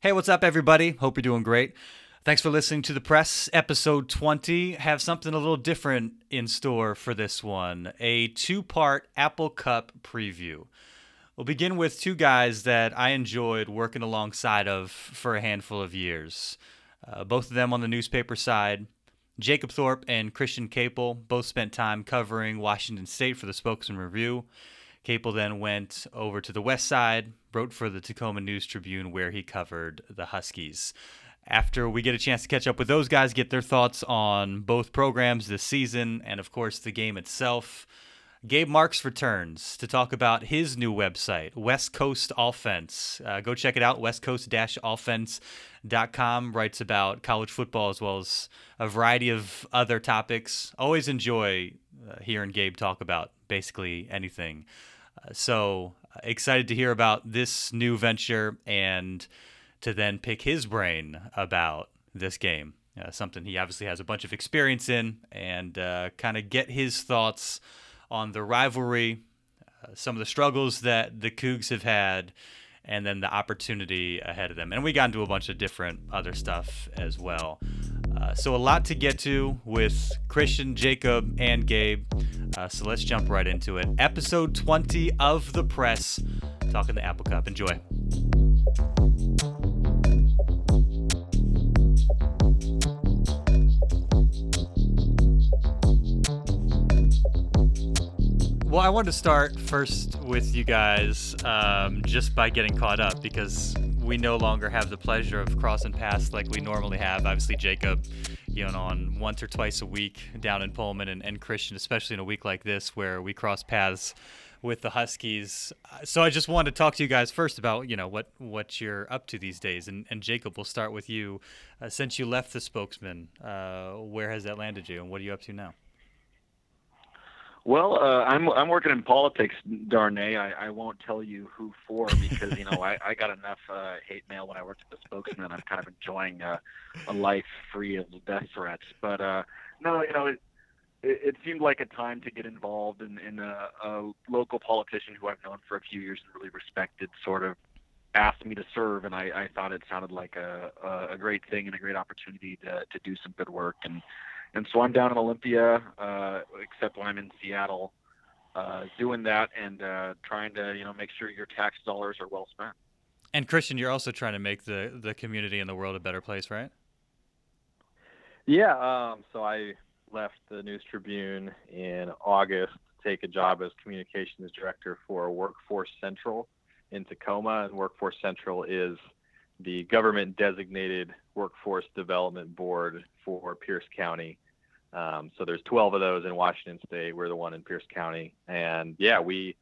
Hey, what's up, everybody? Hope you're doing great. Thanks for listening to the press, episode 20. Have something a little different in store for this one a two part Apple Cup preview. We'll begin with two guys that I enjoyed working alongside of for a handful of years. Uh, both of them on the newspaper side. Jacob Thorpe and Christian Caple both spent time covering Washington State for the Spokesman Review. Caple then went over to the west side, wrote for the Tacoma News Tribune, where he covered the Huskies. After we get a chance to catch up with those guys, get their thoughts on both programs this season, and of course the game itself, Gabe Marks returns to talk about his new website, West Coast Offense. Uh, go check it out, westcoast-offense.com. Writes about college football as well as a variety of other topics. Always enjoy uh, hearing Gabe talk about basically anything. Uh, so excited to hear about this new venture and to then pick his brain about this game. Uh, something he obviously has a bunch of experience in, and uh, kind of get his thoughts on the rivalry, uh, some of the struggles that the Cougs have had, and then the opportunity ahead of them. And we got into a bunch of different other stuff as well. Uh, so, a lot to get to with Christian, Jacob, and Gabe. Uh, so, let's jump right into it. Episode 20 of The Press, talking the Apple Cup. Enjoy. Well, I wanted to start first with you guys um, just by getting caught up because we no longer have the pleasure of crossing paths like we normally have. Obviously, Jacob, you know, on once or twice a week down in Pullman, and, and Christian, especially in a week like this where we cross paths with the Huskies. So I just wanted to talk to you guys first about you know what what you're up to these days. And, and Jacob, we'll start with you. Uh, since you left the spokesman, uh, where has that landed you, and what are you up to now? Well, uh, I'm I'm working in politics, Darnay. I, I won't tell you who for because you know I, I got enough uh, hate mail when I worked at the spokesman. I'm kind of enjoying uh, a life free of death threats. But uh, no, you know it, it, it seemed like a time to get involved in, in a, a local politician who I've known for a few years and really respected. Sort of asked me to serve, and I, I thought it sounded like a, a great thing and a great opportunity to to do some good work and and so I'm down in Olympia, uh, except when I'm in Seattle, uh, doing that and uh, trying to you know make sure your tax dollars are well spent. And Christian, you're also trying to make the the community and the world a better place, right? Yeah. Um, so I left the News Tribune in August to take a job as communications director for Workforce Central in Tacoma, and Workforce Central is the government designated workforce development board for Pierce County. Um, so there's 12 of those in Washington State. We're the one in Pierce County, and yeah, we,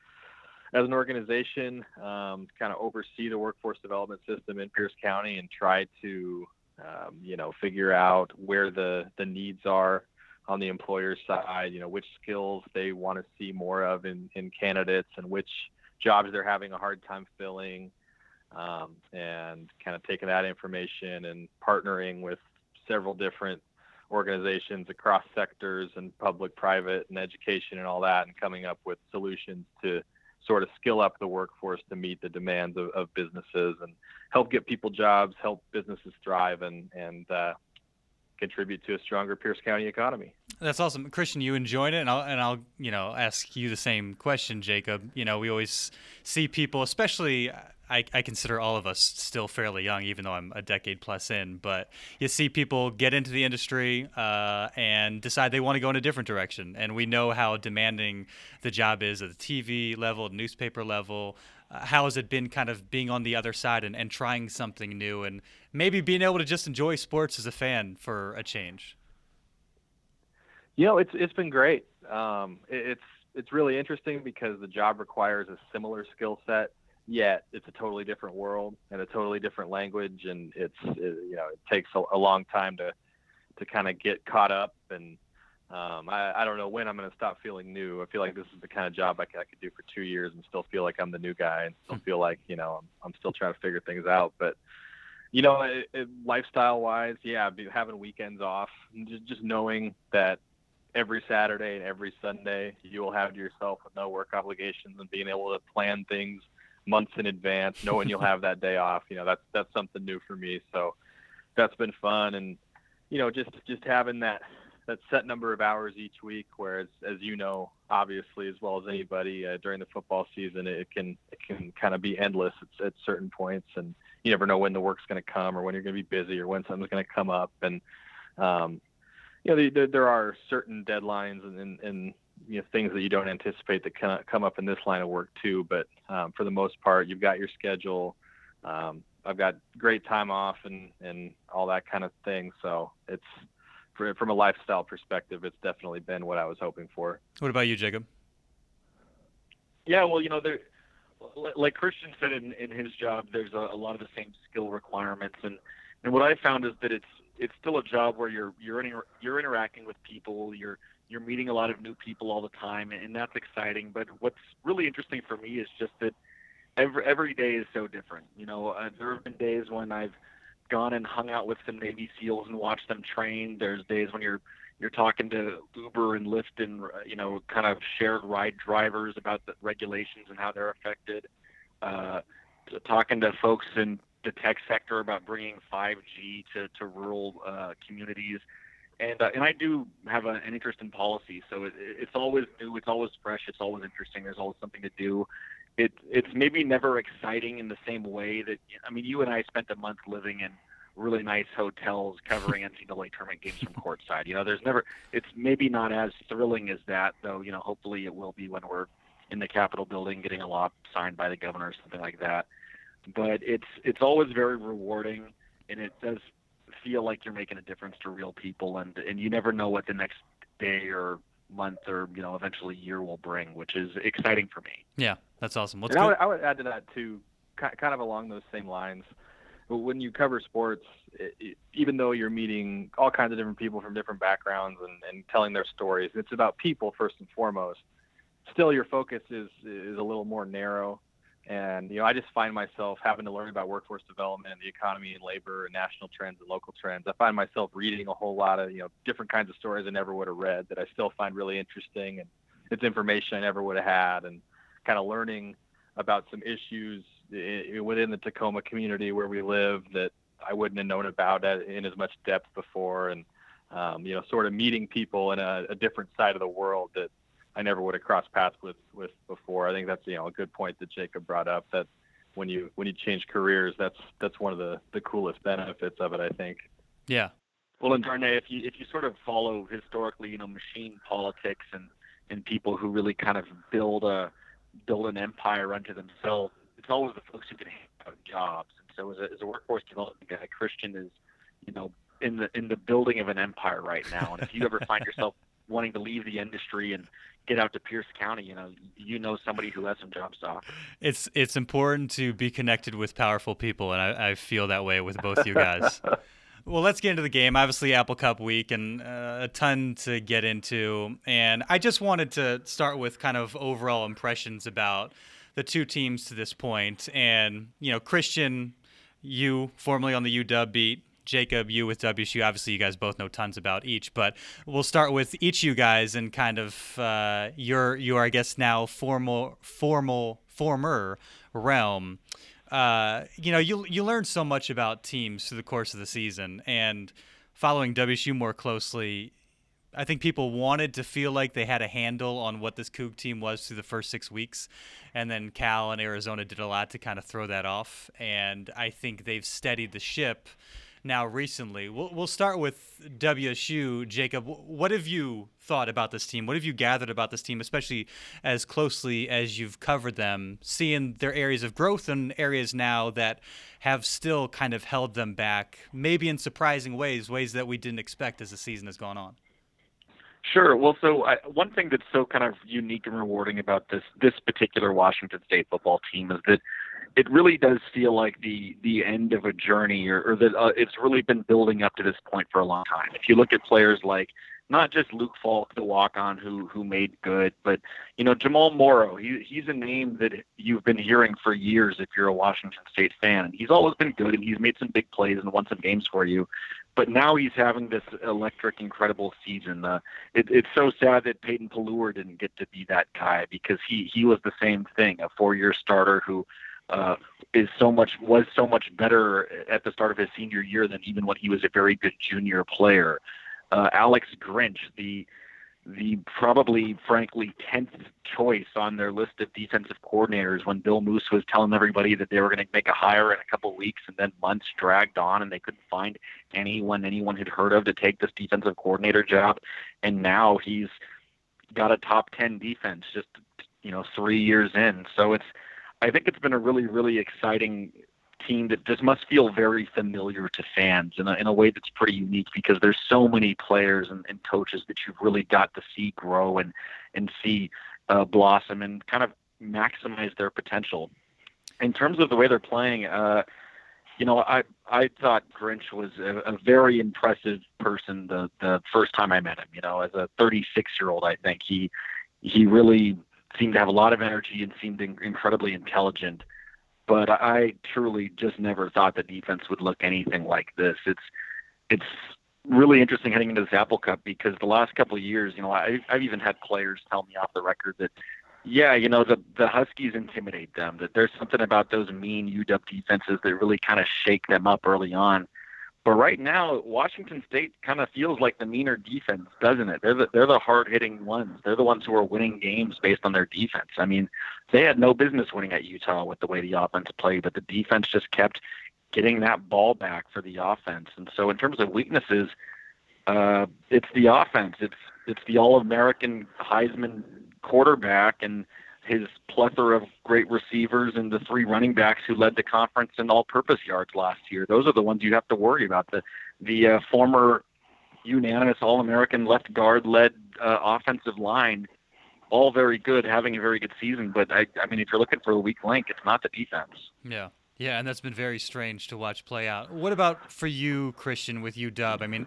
as an organization, um, kind of oversee the workforce development system in Pierce County and try to, um, you know, figure out where the the needs are on the employer side. You know, which skills they want to see more of in in candidates and which jobs they're having a hard time filling um, and kind of taking that information and partnering with several different organizations across sectors and public, private, and education and all that, and coming up with solutions to sort of skill up the workforce to meet the demands of, of businesses and help get people jobs, help businesses thrive, and and uh, contribute to a stronger Pierce County economy. That's awesome, Christian. You enjoyed it, and I'll and I'll you know ask you the same question, Jacob. You know, we always see people, especially I, I consider all of us still fairly young, even though I'm a decade plus in. But you see people get into the industry uh, and decide they want to go in a different direction. And we know how demanding the job is at the TV level, newspaper level. Uh, how has it been kind of being on the other side and, and trying something new and maybe being able to just enjoy sports as a fan for a change? You know, it's it's been great. Um, it, it's it's really interesting because the job requires a similar skill set yet it's a totally different world and a totally different language and it's it, you know it takes a, a, long time to to kind of get caught up and um, I, I don't know when I'm going to stop feeling new. I feel like this is the kind of job I could, I could do for two years and still feel like I'm the new guy and still feel like you know I'm, I'm still trying to figure things out. But you know, it, it, lifestyle wise, yeah, having weekends off, just just knowing that every Saturday and every Sunday you will have to yourself with no work obligations and being able to plan things months in advance, knowing you'll have that day off. You know, that's that's something new for me. So that's been fun, and you know, just just having that that set number of hours each week. Whereas, as you know, obviously as well as anybody uh, during the football season, it can it can kind of be endless at, at certain points, and you never know when the work's going to come or when you're going to be busy or when something's going to come up. And um, you know, the, the, there are certain deadlines and, and, and you know things that you don't anticipate that can come up in this line of work too. But um, for the most part, you've got your schedule. Um, I've got great time off and and all that kind of thing. So it's for, from a lifestyle perspective, it's definitely been what I was hoping for. What about you, Jacob? Yeah, well, you know, there, like Christian said in, in his job, there's a, a lot of the same skill requirements, and and what I found is that it's it's still a job where you're you're inter- you're interacting with people, you're you're meeting a lot of new people all the time, and that's exciting. But what's really interesting for me is just that every every day is so different. You know, uh, there have been days when I've gone and hung out with some Navy SEALs and watched them train. There's days when you're you're talking to Uber and Lyft and you know kind of shared ride drivers about the regulations and how they're affected. Uh, talking to folks in the tech sector about bringing 5G to to rural uh, communities. And, uh, and I do have a, an interest in policy, so it, it's always new, it's always fresh, it's always interesting. There's always something to do it it's maybe never exciting in the same way that I mean you and I spent a month living in really nice hotels covering NCAA tournament games from courtside. You know, there's never it's maybe not as thrilling as that though. You know, hopefully it will be when we're in the Capitol building getting a law signed by the governor or something like that. But it's it's always very rewarding and it does feel like you're making a difference to real people and and you never know what the next day or month or you know eventually year will bring, which is exciting for me. Yeah, that's awesome. and I would, I would add to that too, kind of along those same lines. When you cover sports, it, it, even though you're meeting all kinds of different people from different backgrounds and, and telling their stories, it's about people first and foremost. Still, your focus is is a little more narrow and you know, I just find myself having to learn about workforce development and the economy and labor and national trends and local trends. I find myself reading a whole lot of you know different kinds of stories I never would have read that I still find really interesting, and it's information I never would have had, and kind of learning about some issues within the Tacoma community where we live that I wouldn't have known about in as much depth before, and um, you know, sort of meeting people in a, a different side of the world that I never would have crossed paths with with before. I think that's you know a good point that Jacob brought up that when you when you change careers, that's that's one of the the coolest benefits of it. I think. Yeah. Well, and Darnay, if you if you sort of follow historically, you know, machine politics and and people who really kind of build a build an empire unto themselves, it's always the folks who can have jobs. And so, as a, as a workforce development guy, Christian is, you know, in the in the building of an empire right now. And if you ever find yourself wanting to leave the industry and get out to Pierce County, you know, you know somebody who has some jobs to offer. It's it's important to be connected with powerful people, and I, I feel that way with both you guys. well, let's get into the game. Obviously, Apple Cup week, and uh, a ton to get into. And I just wanted to start with kind of overall impressions about the two teams to this point. And you know, Christian, you formerly on the UW beat, Jacob, you with WSU. Obviously, you guys both know tons about each, but we'll start with each you guys and kind of uh, your your I guess now formal formal former realm. Uh, you know, you you learn so much about teams through the course of the season, and following WSU more closely, I think people wanted to feel like they had a handle on what this Coug team was through the first six weeks, and then Cal and Arizona did a lot to kind of throw that off. And I think they've steadied the ship now recently. We'll, we'll start with WSU. Jacob, what have you thought about this team? What have you gathered about this team, especially as closely as you've covered them, seeing their areas of growth and areas now that have still kind of held them back, maybe in surprising ways, ways that we didn't expect as the season has gone on? Sure. Well, so I, one thing that's so kind of unique and rewarding about this this particular Washington State football team is that it really does feel like the the end of a journey, or, or that uh, it's really been building up to this point for a long time. If you look at players like not just Luke Falk, the walk-on who who made good, but you know Jamal Morrow. He he's a name that you've been hearing for years if you're a Washington State fan. He's always been good, and he's made some big plays and won some games for you. But now he's having this electric, incredible season. Uh, it, it's so sad that Peyton Pelluer didn't get to be that guy because he he was the same thing, a four-year starter who uh, is so much was so much better at the start of his senior year than even when he was a very good junior player. Uh, Alex Grinch, the the probably frankly tenth choice on their list of defensive coordinators when Bill Moos was telling everybody that they were going to make a hire in a couple of weeks, and then months dragged on, and they couldn't find anyone anyone had heard of to take this defensive coordinator job, and now he's got a top ten defense just you know three years in. So it's I think it's been a really really exciting team that just must feel very familiar to fans in a, in a way that's pretty unique because there's so many players and, and coaches that you've really got to see grow and and see uh, blossom and kind of maximize their potential. In terms of the way they're playing, uh, you know, I I thought Grinch was a, a very impressive person the the first time I met him. You know, as a 36 year old, I think he he really seemed to have a lot of energy and seemed in, incredibly intelligent but I truly just never thought the defense would look anything like this. It's it's really interesting heading into this Apple Cup because the last couple of years, you know, I, I've even had players tell me off the record that, yeah, you know, the the Huskies intimidate them. That there's something about those mean UW defenses that really kind of shake them up early on. But right now, Washington State kind of feels like the meaner defense, doesn't it? They're the, they're the hard hitting ones. They're the ones who are winning games based on their defense. I mean, they had no business winning at Utah with the way the offense played, but the defense just kept getting that ball back for the offense. And so, in terms of weaknesses, uh, it's the offense. It's it's the All American Heisman quarterback and his plethora of great receivers and the three running backs who led the conference in all-purpose yards last year. Those are the ones you have to worry about. The the uh, former unanimous All-American left guard-led uh, offensive line, all very good, having a very good season. But I, I mean, if you're looking for a weak link, it's not the defense. Yeah. Yeah, and that's been very strange to watch play out. What about for you, Christian, with UW? I mean,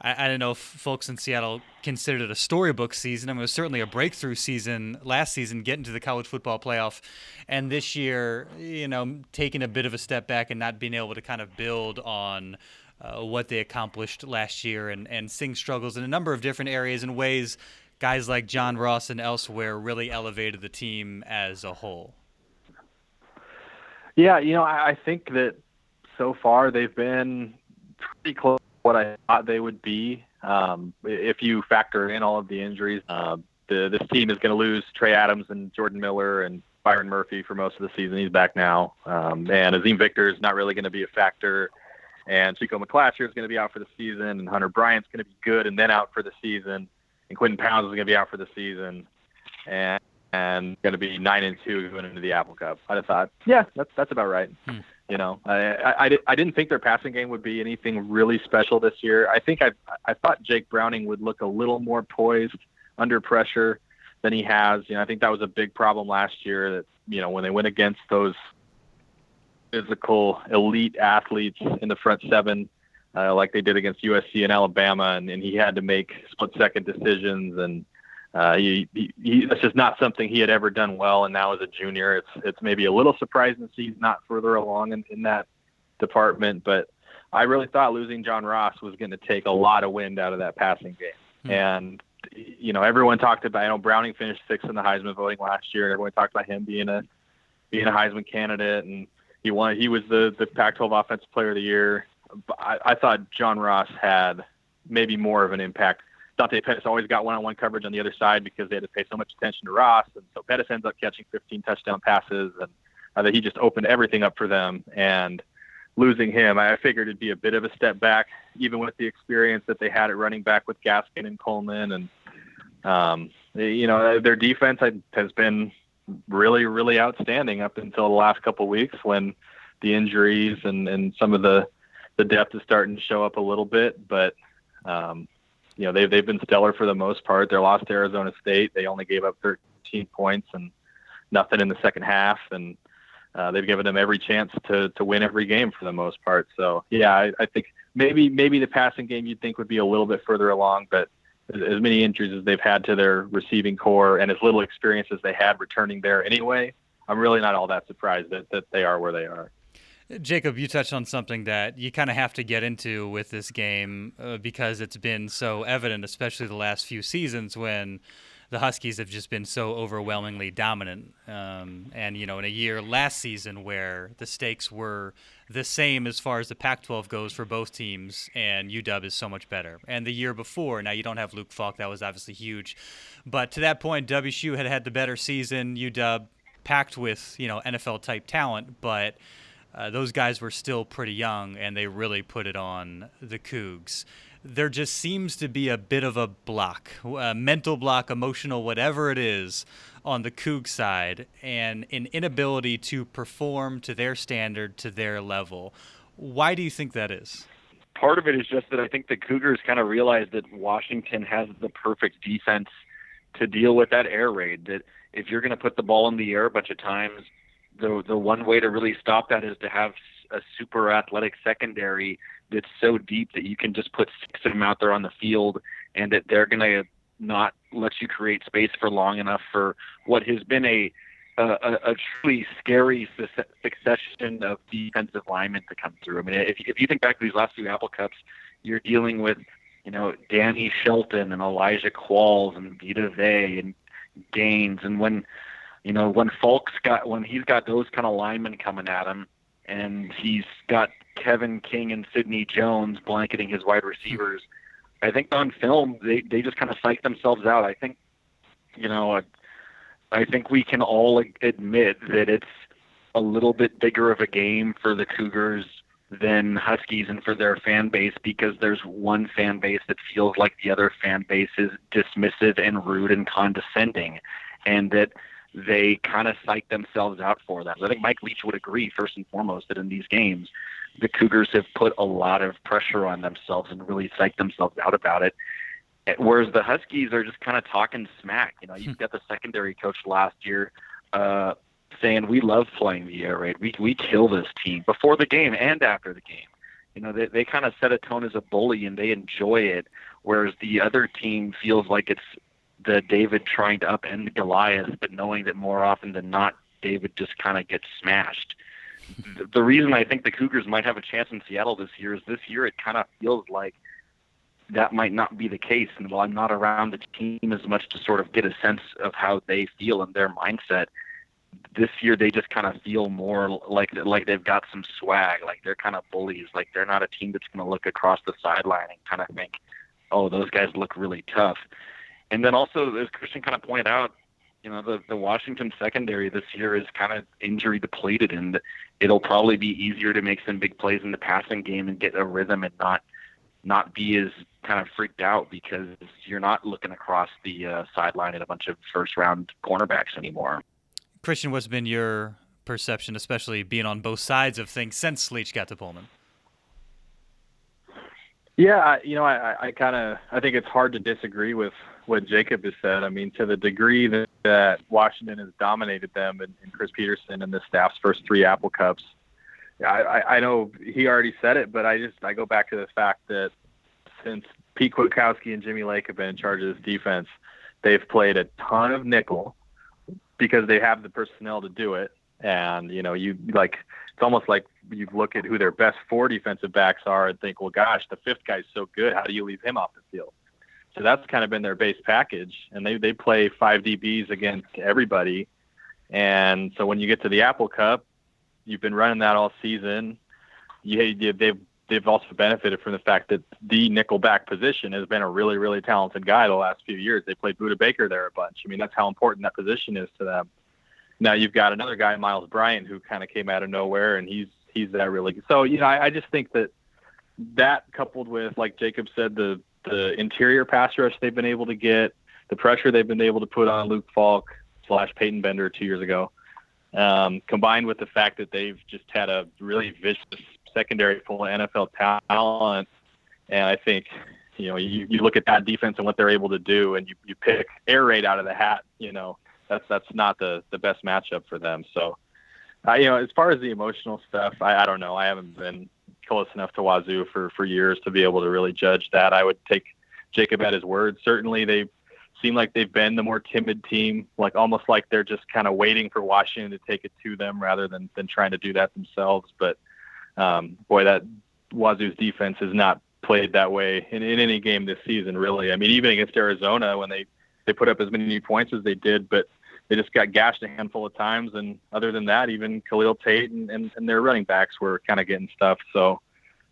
I, I don't know if folks in Seattle considered it a storybook season. I mean, it was certainly a breakthrough season last season, getting to the college football playoff, and this year, you know, taking a bit of a step back and not being able to kind of build on. Uh, what they accomplished last year and, and seeing struggles in a number of different areas and ways guys like John Ross and elsewhere really elevated the team as a whole. Yeah, you know, I, I think that so far they've been pretty close what I thought they would be. Um, if you factor in all of the injuries, uh, the, this team is going to lose Trey Adams and Jordan Miller and Byron Murphy for most of the season. He's back now. Um, and Azeem Victor is not really going to be a factor. And Chico McClatcher is going to be out for the season. And Hunter Bryant's going to be good and then out for the season. And Quinten Pounds is going to be out for the season. And and going to be nine and two going into the Apple Cup. I just thought, yeah, that's that's about right. Hmm. You know, I, I, I, didn't think their passing game would be anything really special this year. I think I I thought Jake Browning would look a little more poised under pressure than he has. You know, I think that was a big problem last year. That you know when they went against those physical elite athletes in the front seven, uh, like they did against USC and Alabama, and, and he had to make split second decisions and uh, he, he, he, that's just not something he had ever done well. And now as a junior, it's it's maybe a little surprising to see he's not further along in, in that department. But I really thought losing John Ross was going to take a lot of wind out of that passing game. Hmm. And you know, everyone talked about. I know Browning finished sixth in the Heisman voting last year, and everyone talked about him being a being a Heisman candidate, and he won. He was the the Pac-12 Offensive Player of the Year. I, I thought John Ross had maybe more of an impact Dante Pettis always got one-on-one coverage on the other side because they had to pay so much attention to Ross, and so Pettis ends up catching 15 touchdown passes, and uh, that he just opened everything up for them. And losing him, I figured it'd be a bit of a step back, even with the experience that they had at running back with Gaskin and Coleman, and um, you know their defense has been really, really outstanding up until the last couple weeks when the injuries and and some of the the depth is starting to show up a little bit, but um, you know they've they've been stellar for the most part. They lost to Arizona State. They only gave up 13 points and nothing in the second half, and uh, they've given them every chance to to win every game for the most part. So yeah, I, I think maybe maybe the passing game you'd think would be a little bit further along, but as, as many injuries as they've had to their receiving corps and as little experience as they had returning there anyway, I'm really not all that surprised that that they are where they are. Jacob, you touched on something that you kind of have to get into with this game uh, because it's been so evident, especially the last few seasons when the Huskies have just been so overwhelmingly dominant. Um, and, you know, in a year last season where the stakes were the same as far as the Pac 12 goes for both teams, and UW is so much better. And the year before, now you don't have Luke Falk, that was obviously huge. But to that point, WSU had had the better season, UW packed with, you know, NFL type talent, but. Uh, those guys were still pretty young, and they really put it on the Cougs there just seems to be a bit of a block, a mental block, emotional, whatever it is, on the Coug side, and an inability to perform to their standard, to their level. Why do you think that is? Part of it is just that I think the Cougars kind of realized that Washington has the perfect defense to deal with that air raid. That if you're going to put the ball in the air a bunch of times, the the one way to really stop that is to have a super athletic secondary that's so deep that you can just put six of them out there on the field and that they're going to not let you create space for long enough for what has been a a, a truly scary succession of defensive linemen to come through. I mean, if, if you think back to these last few Apple Cups, you're dealing with, you know, Danny Shelton and Elijah Qualls and Vita Vea and Gaines. And when, you know, when Falk's got, when he's got those kind of linemen coming at him and he's got Kevin King and Sidney Jones blanketing his wide receivers. I think on film they they just kind of psych themselves out. I think you know I, I think we can all admit that it's a little bit bigger of a game for the Cougars than Huskies and for their fan base because there's one fan base that feels like the other fan base is dismissive and rude and condescending and that they kind of psych themselves out for that. I think Mike Leach would agree first and foremost that in these games the Cougars have put a lot of pressure on themselves and really psyched themselves out about it. Whereas the Huskies are just kind of talking smack. You know, you've got the secondary coach last year uh, saying we love playing the air raid. We we kill this team before the game and after the game. You know, they they kind of set a tone as a bully and they enjoy it. Whereas the other team feels like it's the David trying to upend Goliath, but knowing that more often than not, David just kind of gets smashed the reason I think the Cougars might have a chance in Seattle this year is this year it kind of feels like that might not be the case. And while I'm not around the team as much to sort of get a sense of how they feel and their mindset, this year they just kind of feel more like like they've got some swag, like they're kind of bullies, like they're not a team that's going to look across the sideline and kind of think, "Oh, those guys look really tough." And then also, as Christian kind of pointed out, you know the the Washington secondary this year is kind of injury depleted, and it'll probably be easier to make some big plays in the passing game and get a rhythm and not not be as kind of freaked out because you're not looking across the uh, sideline at a bunch of first round cornerbacks anymore. Christian, what's been your perception, especially being on both sides of things since Leach got to Pullman? Yeah, you know, I, I kind of I think it's hard to disagree with what Jacob has said. I mean, to the degree that, that Washington has dominated them and, and Chris Petersen and the staff's first three Apple Cups, I, I, I know he already said it, but I just I go back to the fact that since Pete Kwiatkowski and Jimmy Lake have been in charge of this defense, they've played a ton of nickel because they have the personnel to do it. And you know, you like it's almost like you look at who their best four defensive backs are and think, well, gosh, the fifth guy's so good. How do you leave him off the field? So that's kind of been their base package, and they they play five DBs against everybody. And so when you get to the Apple Cup, you've been running that all season. You, they've they've also benefited from the fact that the nickelback position has been a really really talented guy the last few years. They played Budda Baker there a bunch. I mean that's how important that position is to them. Now you've got another guy, Myles Bryant, who kind of came out of nowhere, and he's he's that really. So you know I, I just think that that coupled with like Jacob said the the interior pass rush they've been able to get, the pressure they've been able to put on Luke Falk slash Peyton Bender two years ago, um, combined with the fact that they've just had a really vicious secondary full of NFL talent. And I think, you know, you, you look at that defense and what they're able to do, and you, you pick air raid out of the hat, you know, that's that's not the, the best matchup for them. So, uh, you know, as far as the emotional stuff, I, I don't know. I haven't been close enough to Wazoo for for years to be able to really judge that. I would take Jacob at his word. Certainly, they seem like they've been the more timid team, like almost like they're just kind of waiting for Washington to take it to them rather than than trying to do that themselves. But um, boy, that Wazoo's defense has not played that way in, in any game this season. Really, I mean, even against Arizona when they they put up as many points as they did, but they just got gashed a handful of times. And other than that, even Khalil Tate and, and, and their running backs were kind of getting stuff. So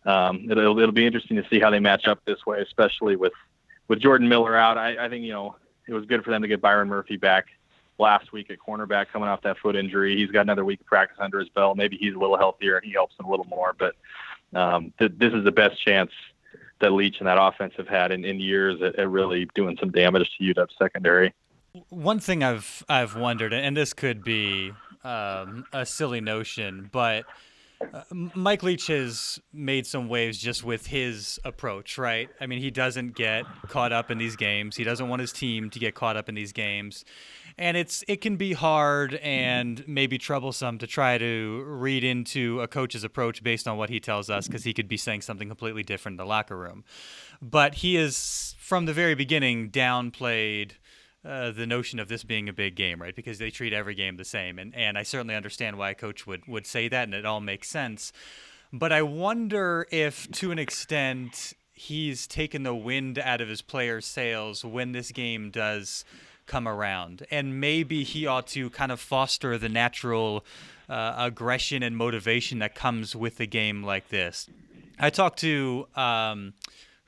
um, it'll, it'll be interesting to see how they match up this way, especially with, with Jordan Miller out. I, I think, you know, it was good for them to get Byron Murphy back last week at cornerback coming off that foot injury. He's got another week of practice under his belt. Maybe he's a little healthier and he helps them a little more. But um, th- this is the best chance that Leach and that offense have had in, in years at, at really doing some damage to UW secondary. One thing I've I've wondered, and this could be um, a silly notion, but uh, Mike Leach has made some waves just with his approach, right? I mean, he doesn't get caught up in these games. He doesn't want his team to get caught up in these games. And it's it can be hard and maybe troublesome to try to read into a coach's approach based on what he tells us because he could be saying something completely different in the locker room. But he is from the very beginning downplayed uh, the notion of this being a big game, right? Because they treat every game the same, and and I certainly understand why a coach would would say that, and it all makes sense. But I wonder if, to an extent, he's taken the wind out of his players' sails when this game does come around, and maybe he ought to kind of foster the natural uh, aggression and motivation that comes with a game like this. I talked to. Um,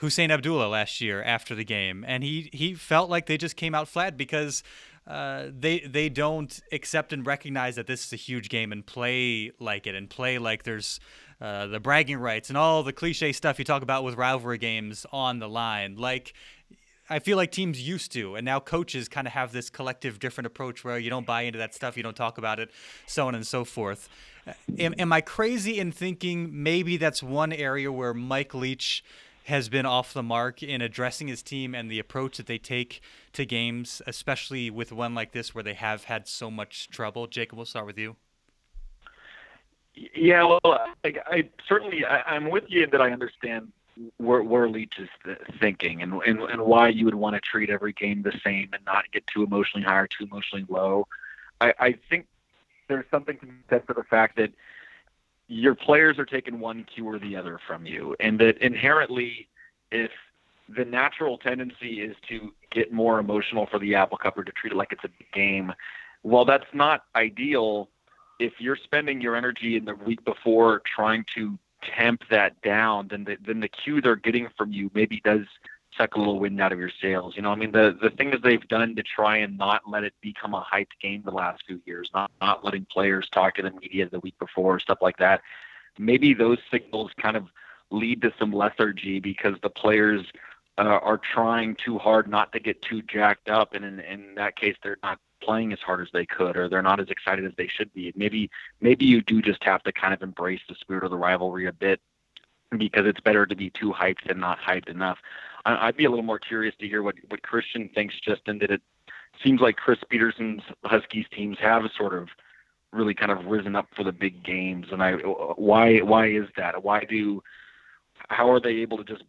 Hussein Abdullah last year after the game, and he he felt like they just came out flat because uh, they they don't accept and recognize that this is a huge game and play like it and play like there's uh, the bragging rights and all the cliche stuff you talk about with rivalry games on the line. Like I feel like teams used to, and now coaches kind of have this collective different approach where you don't buy into that stuff, you don't talk about it, so on and so forth. Uh, am, am I crazy in thinking maybe that's one area where Mike Leach? Has been off the mark in addressing his team and the approach that they take to games, especially with one like this where they have had so much trouble. Jacob, we'll start with you. Yeah, well, I, I certainly I, am with you in that I understand where, where Leach is thinking and, and and why you would want to treat every game the same and not get too emotionally high or too emotionally low. I, I think there's something to be said for the fact that your players are taking one cue or the other from you, and that inherently, if the natural tendency is to get more emotional for the Apple Cup or to treat it like it's a game, well, that's not ideal. If you're spending your energy in the week before trying to temp that down, then the, then the cue they're getting from you maybe does suck a little wind out of your sails. You know, I mean, the the thing that they've done to try and not let it become a hyped game the last few years, not not letting players talk to the media the week before, stuff like that. Maybe those signals kind of lead to some lethargy because the players uh, are trying too hard not to get too jacked up, and in, in that case, they're not playing as hard as they could, or they're not as excited as they should be. Maybe maybe you do just have to kind of embrace the spirit of the rivalry a bit because it's better to be too hyped than not hyped enough. I'd be a little more curious to hear what, what Christian thinks, Justin, that it seems like Chris Petersen's Huskies teams have sort of really kind of risen up for the big games. And I, why, why is that? Why do, how are they able to just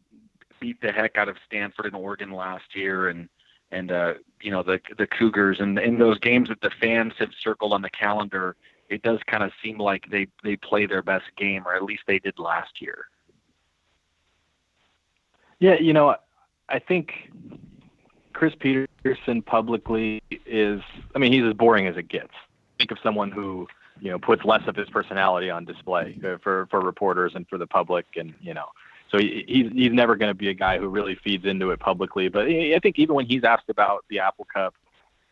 beat the heck out of Stanford and Oregon last year and, and, uh, you know, the, the Cougars and in those games that the fans have circled on the calendar, it does kind of seem like they, they play their best game, or at least they did last year. Yeah, you know, I think Chris Petersen publicly is. I mean, he's as boring as it gets. Think of someone who you know puts less of his personality on display uh, for for reporters and for the public, and you know. So he, he's he's never going to be a guy who really feeds into it publicly. But I think even when he's asked about the Apple Cup,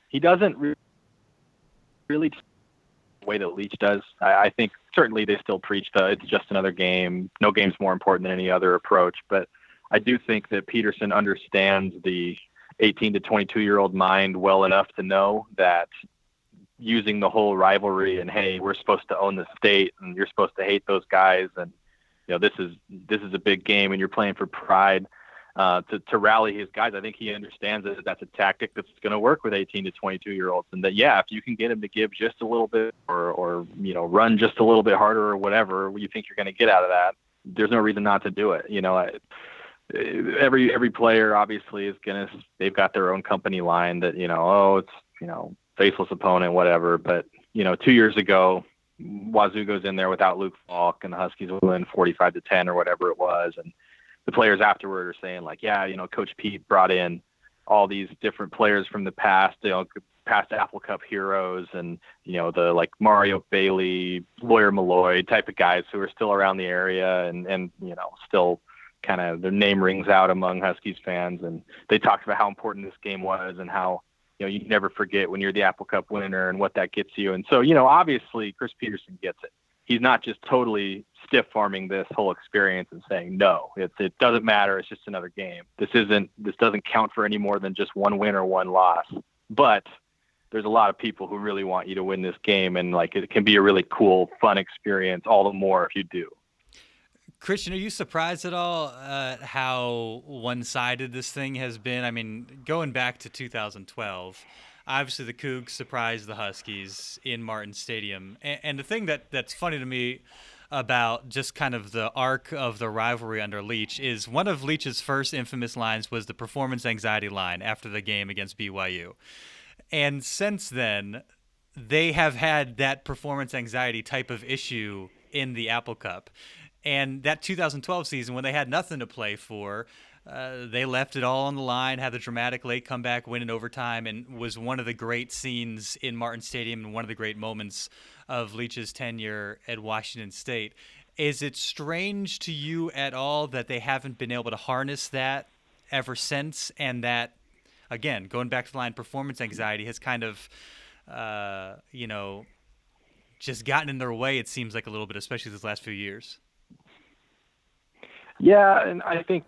he doesn't really, really the way that Leach does. I, I think certainly they still preach the it's just another game. No game's more important than any other approach. But I do think that Petersen understands the 18 to 22 year old mind well enough to know that using the whole rivalry and hey, we're supposed to own the state and you're supposed to hate those guys and you know this is this is a big game and you're playing for pride. Uh, to, to rally his guys, I think he understands that that's a tactic that's going to work with 18 to 22 year olds, and that yeah, if you can get him to give just a little bit or or you know run just a little bit harder or whatever you think you're going to get out of that, there's no reason not to do it. You know, I, every every player obviously is gonna they've got their own company line that you know oh it's you know faceless opponent whatever. But you know two years ago Wazoo goes in there without Luke Falk and the Huskies win 45 to 10 or whatever it was. And the players afterward are saying like yeah you know Coach Pete brought in all these different players from the past, you know, past Apple Cup heroes, and you know the like Mario Bailey, Lawyer Milloy type of guys who are still around the area and and you know still kind of their name rings out among Huskies fans. And they talked about how important this game was and how you know you never forget when you're the Apple Cup winner and what that gets you. And so you know obviously Chris Petersen gets it. He's not just totally stiff farming this whole experience and saying no, it, it doesn't matter. It's just another game. This isn't this doesn't count for any more than just one win or one loss. But there's a lot of people who really want you to win this game, and like it can be a really cool, fun experience. All the more if you do. Christian, are you surprised at all uh, how one-sided this thing has been? I mean, going back to 2012, obviously the Cougs surprised the Huskies in Martin Stadium, and, and the thing that that's funny to me about just kind of the arc of the rivalry under Leach is one of Leach's first infamous lines was the performance anxiety line after the game against BYU. And since then, they have had that performance anxiety type of issue in the Apple Cup. And that 2012 season, when they had nothing to play for, uh, they left it all on the line, had the dramatic late comeback win in overtime, and was one of the great scenes in Martin Stadium and one of the great moments of Leach's tenure at Washington State. Is it strange to you at all that they haven't been able to harness that ever since, and that, again, going back to the line, performance anxiety has kind of, uh, you know, just gotten in their way, it seems like a little bit, especially these last few years? Yeah, and I think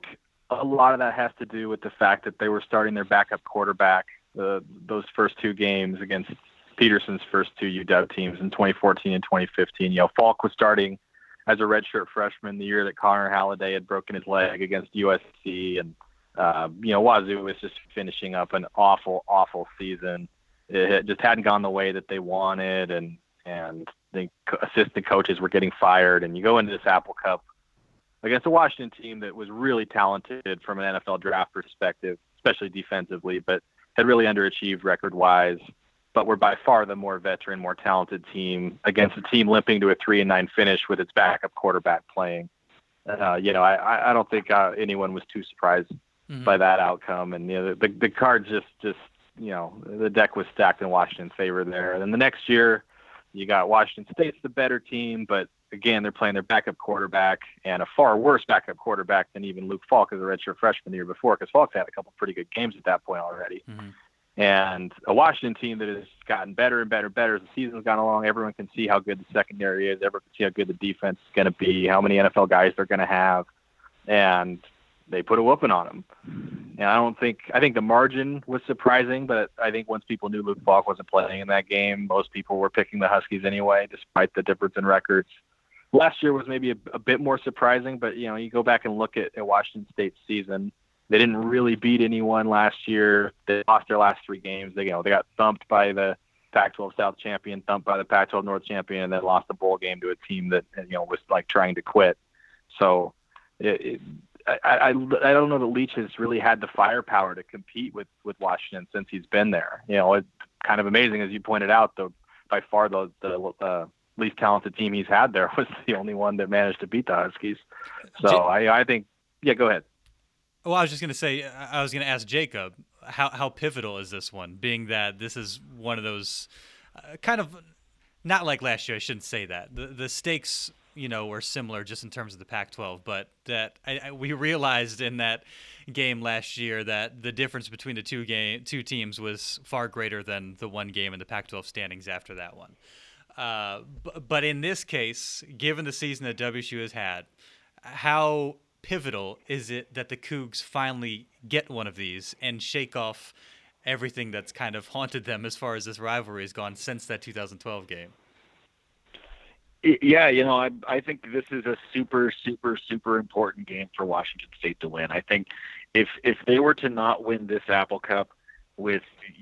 a lot of that has to do with the fact that they were starting their backup quarterback uh, those first two games against Petersen's first two UW teams in 2014 and 2015. You know, Falk was starting as a redshirt freshman the year that Connor Halliday had broken his leg against USC, and uh, you know, Wazoo was just finishing up an awful, awful season. It just hadn't gone the way that they wanted, and and the assistant coaches were getting fired. And you go into this Apple Cup against a Washington team that was really talented from an NFL draft perspective, especially defensively, but had really underachieved record wise, but were by far the more veteran, more talented team against a team limping to a three and nine finish with its backup quarterback playing. Uh, you know, I, I don't think uh, anyone was too surprised mm-hmm. by that outcome, and you know, the the cards just just you know the deck was stacked in Washington's favor there. And then the next year, you got Washington State's the better team, but again, they're playing their backup quarterback and a far worse backup quarterback than even Luke Falk as a redshirt freshman the year before, because Falk's had a couple pretty good games at that point already. Mm-hmm. And a Washington team that has gotten better and better and better as the season's gone along. Everyone can see how good the secondary is. Everyone can see how good the defense is going to be, how many NFL guys they're going to have. And they put a whooping on them. And I don't think I think the margin was surprising, but I think once people knew Luke Falk wasn't playing in that game, most people were picking the Huskies anyway, despite the difference in records last year was maybe a, a, bit more surprising, but you know, you go back and look at, at Washington State's season. They didn't really beat anyone last year. They lost their last three games. They you know they got thumped by the Pac-12 South champion, thumped by the Pac-12 North champion, and then lost a bowl game to a team that you know was like trying to quit. So, it, it, I, I I don't know that Leach has really had the firepower to compete with with Washington since he's been there. You know, it's kind of amazing as you pointed out. The by far the the uh, least talented team he's had there was the only one that managed to beat the Huskies. So J- I, I think, yeah, go ahead. Well, I was just going to say, I was going to ask Jacob, how how pivotal is this one? Being that this is one of those uh, kind of not like last year. I shouldn't say that. The the stakes, you know, were similar just in terms of the Pac-12, but that I, I, we realized in that game last year that the difference between the two game two teams was far greater than the one game in the Pac-12 standings after that one. Uh, but in this case, given the season that WSU has had, how pivotal is it that the Cougs finally get one of these and shake off everything that's kind of haunted them as far as this rivalry has gone since that 2012 game? Yeah, you know, I I think this is a super super super important game for Washington State to win. I think if if they were to not win this Apple Cup with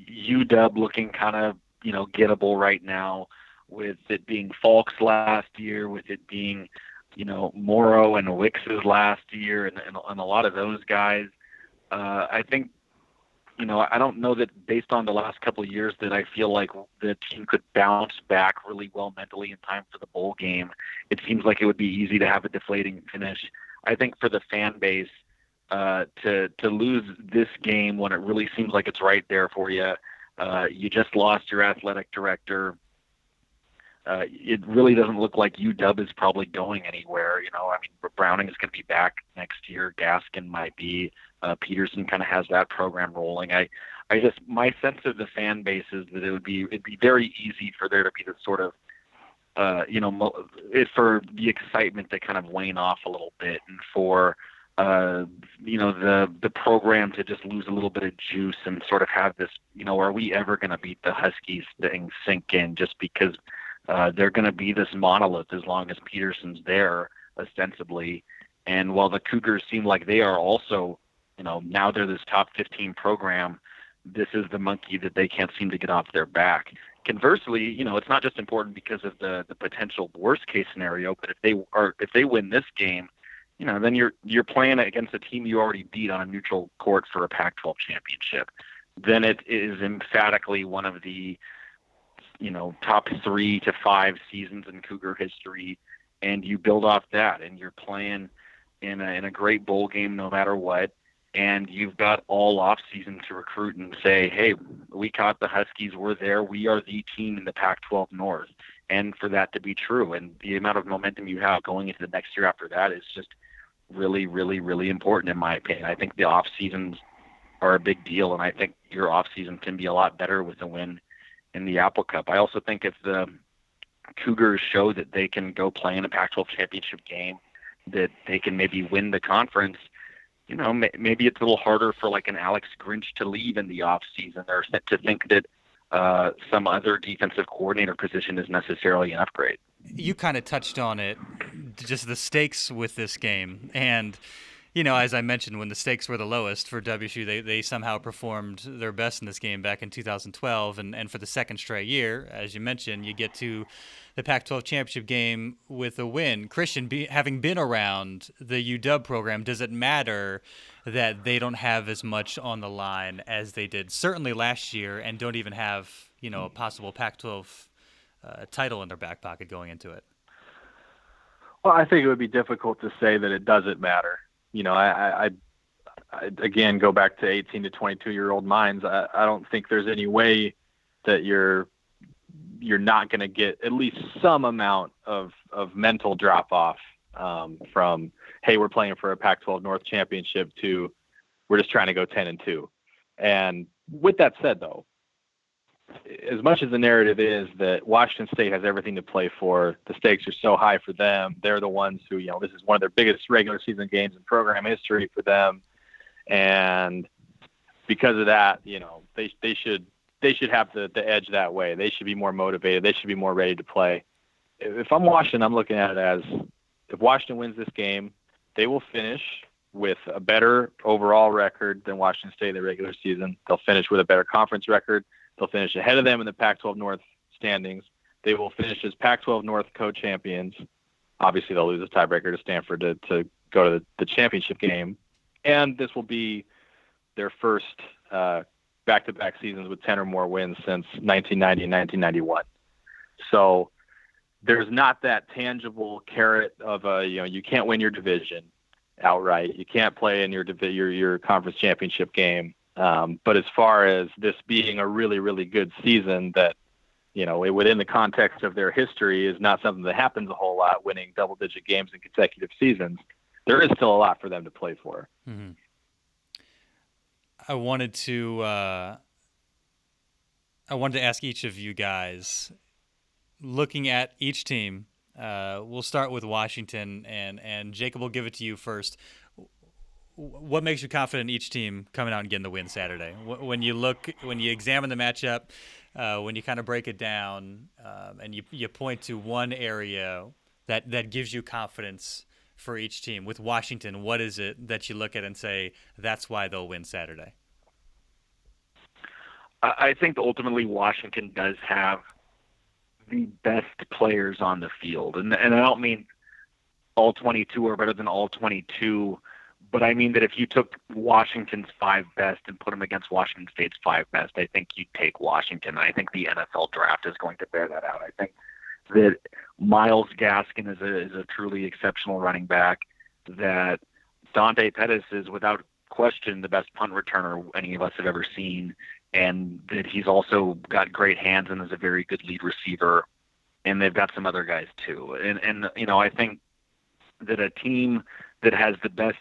UW looking kind of you know gettable right now, with it being Falk's last year, with it being, you know, Morrow and Wicks's last year, and, and, and a lot of those guys. Uh, I think, you know, I don't know that based on the last couple of years that I feel like the team could bounce back really well mentally in time for the bowl game. It seems like it would be easy to have a deflating finish. I think for the fan base, uh, to to lose this game when it really seems like it's right there for you. Uh, you just lost your athletic director. Uh, it really doesn't look like UW is probably going anywhere. You know, I mean, Browning is going to be back next year. Gaskin might be. Uh, Petersen kind of has that program rolling. I, I just my sense of the fan base is that it would be it'd be very easy for there to be this sort of uh, you know, for the excitement to kind of wane off a little bit, and for uh, you know the the program to just lose a little bit of juice and sort of have this, you know, are we ever going to beat the Huskies thing sink in just because uh, they're going to be this monolith as long as Petersen's there, ostensibly. And while the Cougars seem like they are also, you know, now they're this top 15 program, this is the monkey that they can't seem to get off their back. Conversely, you know, it's not just important because of the the potential worst case scenario, but if they are if they win this game, you know, then you're you're playing against a team you already beat on a neutral court for a Pac-12 championship. Then it is emphatically one of the you know top three to five seasons in Cougar history, and you build off that, and you're playing in a in a great bowl game no matter what and you've got all off season to recruit and say, hey, we caught the Huskies, we're there, we are the team in the Pac-12 North, and for that to be true, and the amount of momentum you have going into the next year after that is just really, really, really important in my opinion. I think the off seasons are a big deal, and I think your off season can be a lot better with a win in the Apple Cup. I also think if the Cougars show that they can go play in a Pac-12 championship game, that they can maybe win the conference you know, maybe it's a little harder for like an Alex Grinch to leave in the off season or to think that uh, some other defensive coordinator position is necessarily an upgrade. You kind of touched on it, just the stakes with this game, and you know, as I mentioned, when the stakes were the lowest for WSU, they, they somehow performed their best in this game back in 2012. And, and for the second straight year, as you mentioned, you get to the Pac 12 championship game with a win. Christian, be, having been around the UW program, does it matter that they don't have as much on the line as they did certainly last year and don't even have, you know, a possible Pac 12 uh, title in their back pocket going into it? Well, I think it would be difficult to say that it doesn't matter you know, I, I, I again go back to 18 to 22 year old minds. I, I don't think there's any way that you're you're not going to get at least some amount of of mental drop off um, from hey we're playing for a Pac-12 North championship to we're just trying to go 10 and 2. And with that said though, as much as the narrative is that Washington State has everything to play for, the stakes are so high for them. They're the ones who, you know, this is one of their biggest regular season games in program history for them, and because of that, you know, they they should they should have the the edge that way. They should be more motivated. They should be more ready to play. If I'm Washington, I'm looking at it as if Washington wins this game, they will finish with a better overall record than Washington State in the regular season. They'll finish with a better conference record They'll finish ahead of them in the Pac-12 North standings. They will finish as Pac-12 North co-champions. Obviously, they'll lose a tiebreaker to Stanford to, to go to the, the championship game, and this will be their first uh, back-to-back seasons with 10 or more wins since 1990 and 1991. So there's not that tangible carrot of a you know you can't win your division outright. You can't play in your your your conference championship game. Um, but as far as this being a really, really good season, that you know, within the context of their history, is not something that happens a whole lot. Winning double-digit games in consecutive seasons, there is still a lot for them to play for. Mm-hmm. I wanted to. Uh, I wanted to ask each of you guys, looking at each team. Uh, we'll start with Washington, and and Jacob will give it to you first what makes you confident in each team coming out and getting the win Saturday? When you look, when you examine the matchup, uh, when you kind of break it down, um, and you you point to one area that that gives you confidence for each team. With Washington, what is it that you look at and say that's why they'll win Saturday? I think ultimately Washington does have the best players on the field, and and I don't mean all 22 are better than all 22 but I mean that if you took Washington's five best and put them against Washington State's five best, I think you'd take Washington. I think the NFL draft is going to bear that out. I think that Myles Gaskin is a is a truly exceptional running back. That Dante Pettis is without question the best punt returner any of us have ever seen, and that he's also got great hands and is a very good lead receiver. And they've got some other guys too. And and you know I think that a team that has the best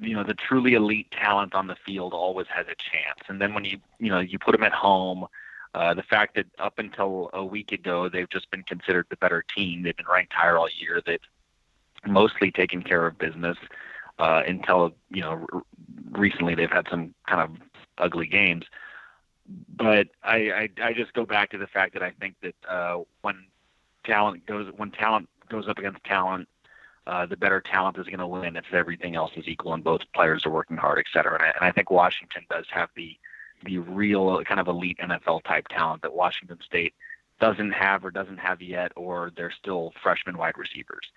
you know the truly elite talent on the field always has a chance. And then when you you know you put them at home uh, the fact that up until a week ago they've just been considered the better team they've been ranked higher all year they've mostly taken care of business uh, until you know r- recently they've had some kind of ugly games. But I, I I just go back to the fact that I think that uh, when talent goes when talent goes up against talent uh, the better talent is going to win if everything else is equal and both players are working hard, et cetera. And I, and I think Washington does have the the real kind of elite NFL type talent that Washington State doesn't have or doesn't have yet, or they're still freshman wide receivers.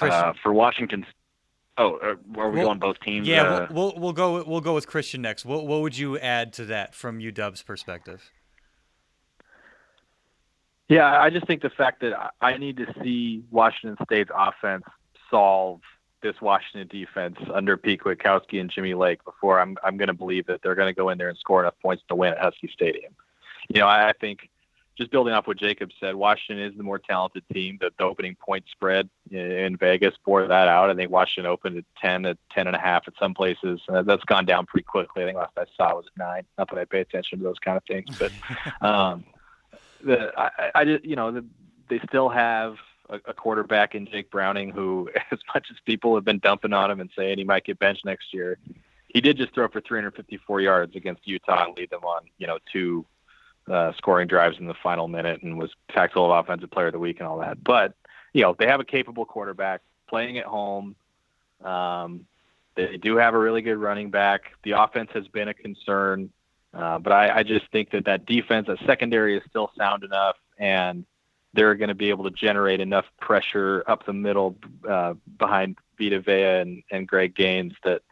Uh, for Washington, oh, uh, are we well, going both teams? Yeah, uh, we'll, we'll, we'll go we'll go with Christian next. What what would you add to that from UW's perspective? Yeah, I just think the fact that I need to see Washington State's offense solve this Washington defense under Pete Kwiatkowski and Jimmy Lake before I'm I'm going to believe that they're going to go in there and score enough points to win at Husky Stadium. You know, I, I think just building off what Jacob said, Washington is the more talented team. The, the opening point spread in Vegas bore that out. I think Washington opened at 10 at 10 and a half at some places. Uh, that's gone down pretty quickly. I think last I saw it was at nine. Not that I pay attention to those kind of things, but um, the I, I just you know the, they still have a, a quarterback in Jake Browning who, as much as people have been dumping on him and saying he might get benched next year, he did just throw for 354 yards against Utah and lead them on you know two uh, scoring drives in the final minute and was Pac-12 Offensive Player of the Week and all that. But you know they have a capable quarterback playing at home. Um, they do have a really good running back. The offense has been a concern. Uh, but I, I just think that that defense, that secondary is still sound enough, and they're going to be able to generate enough pressure up the middle uh, behind Vita Vea and, and Greg Gaines that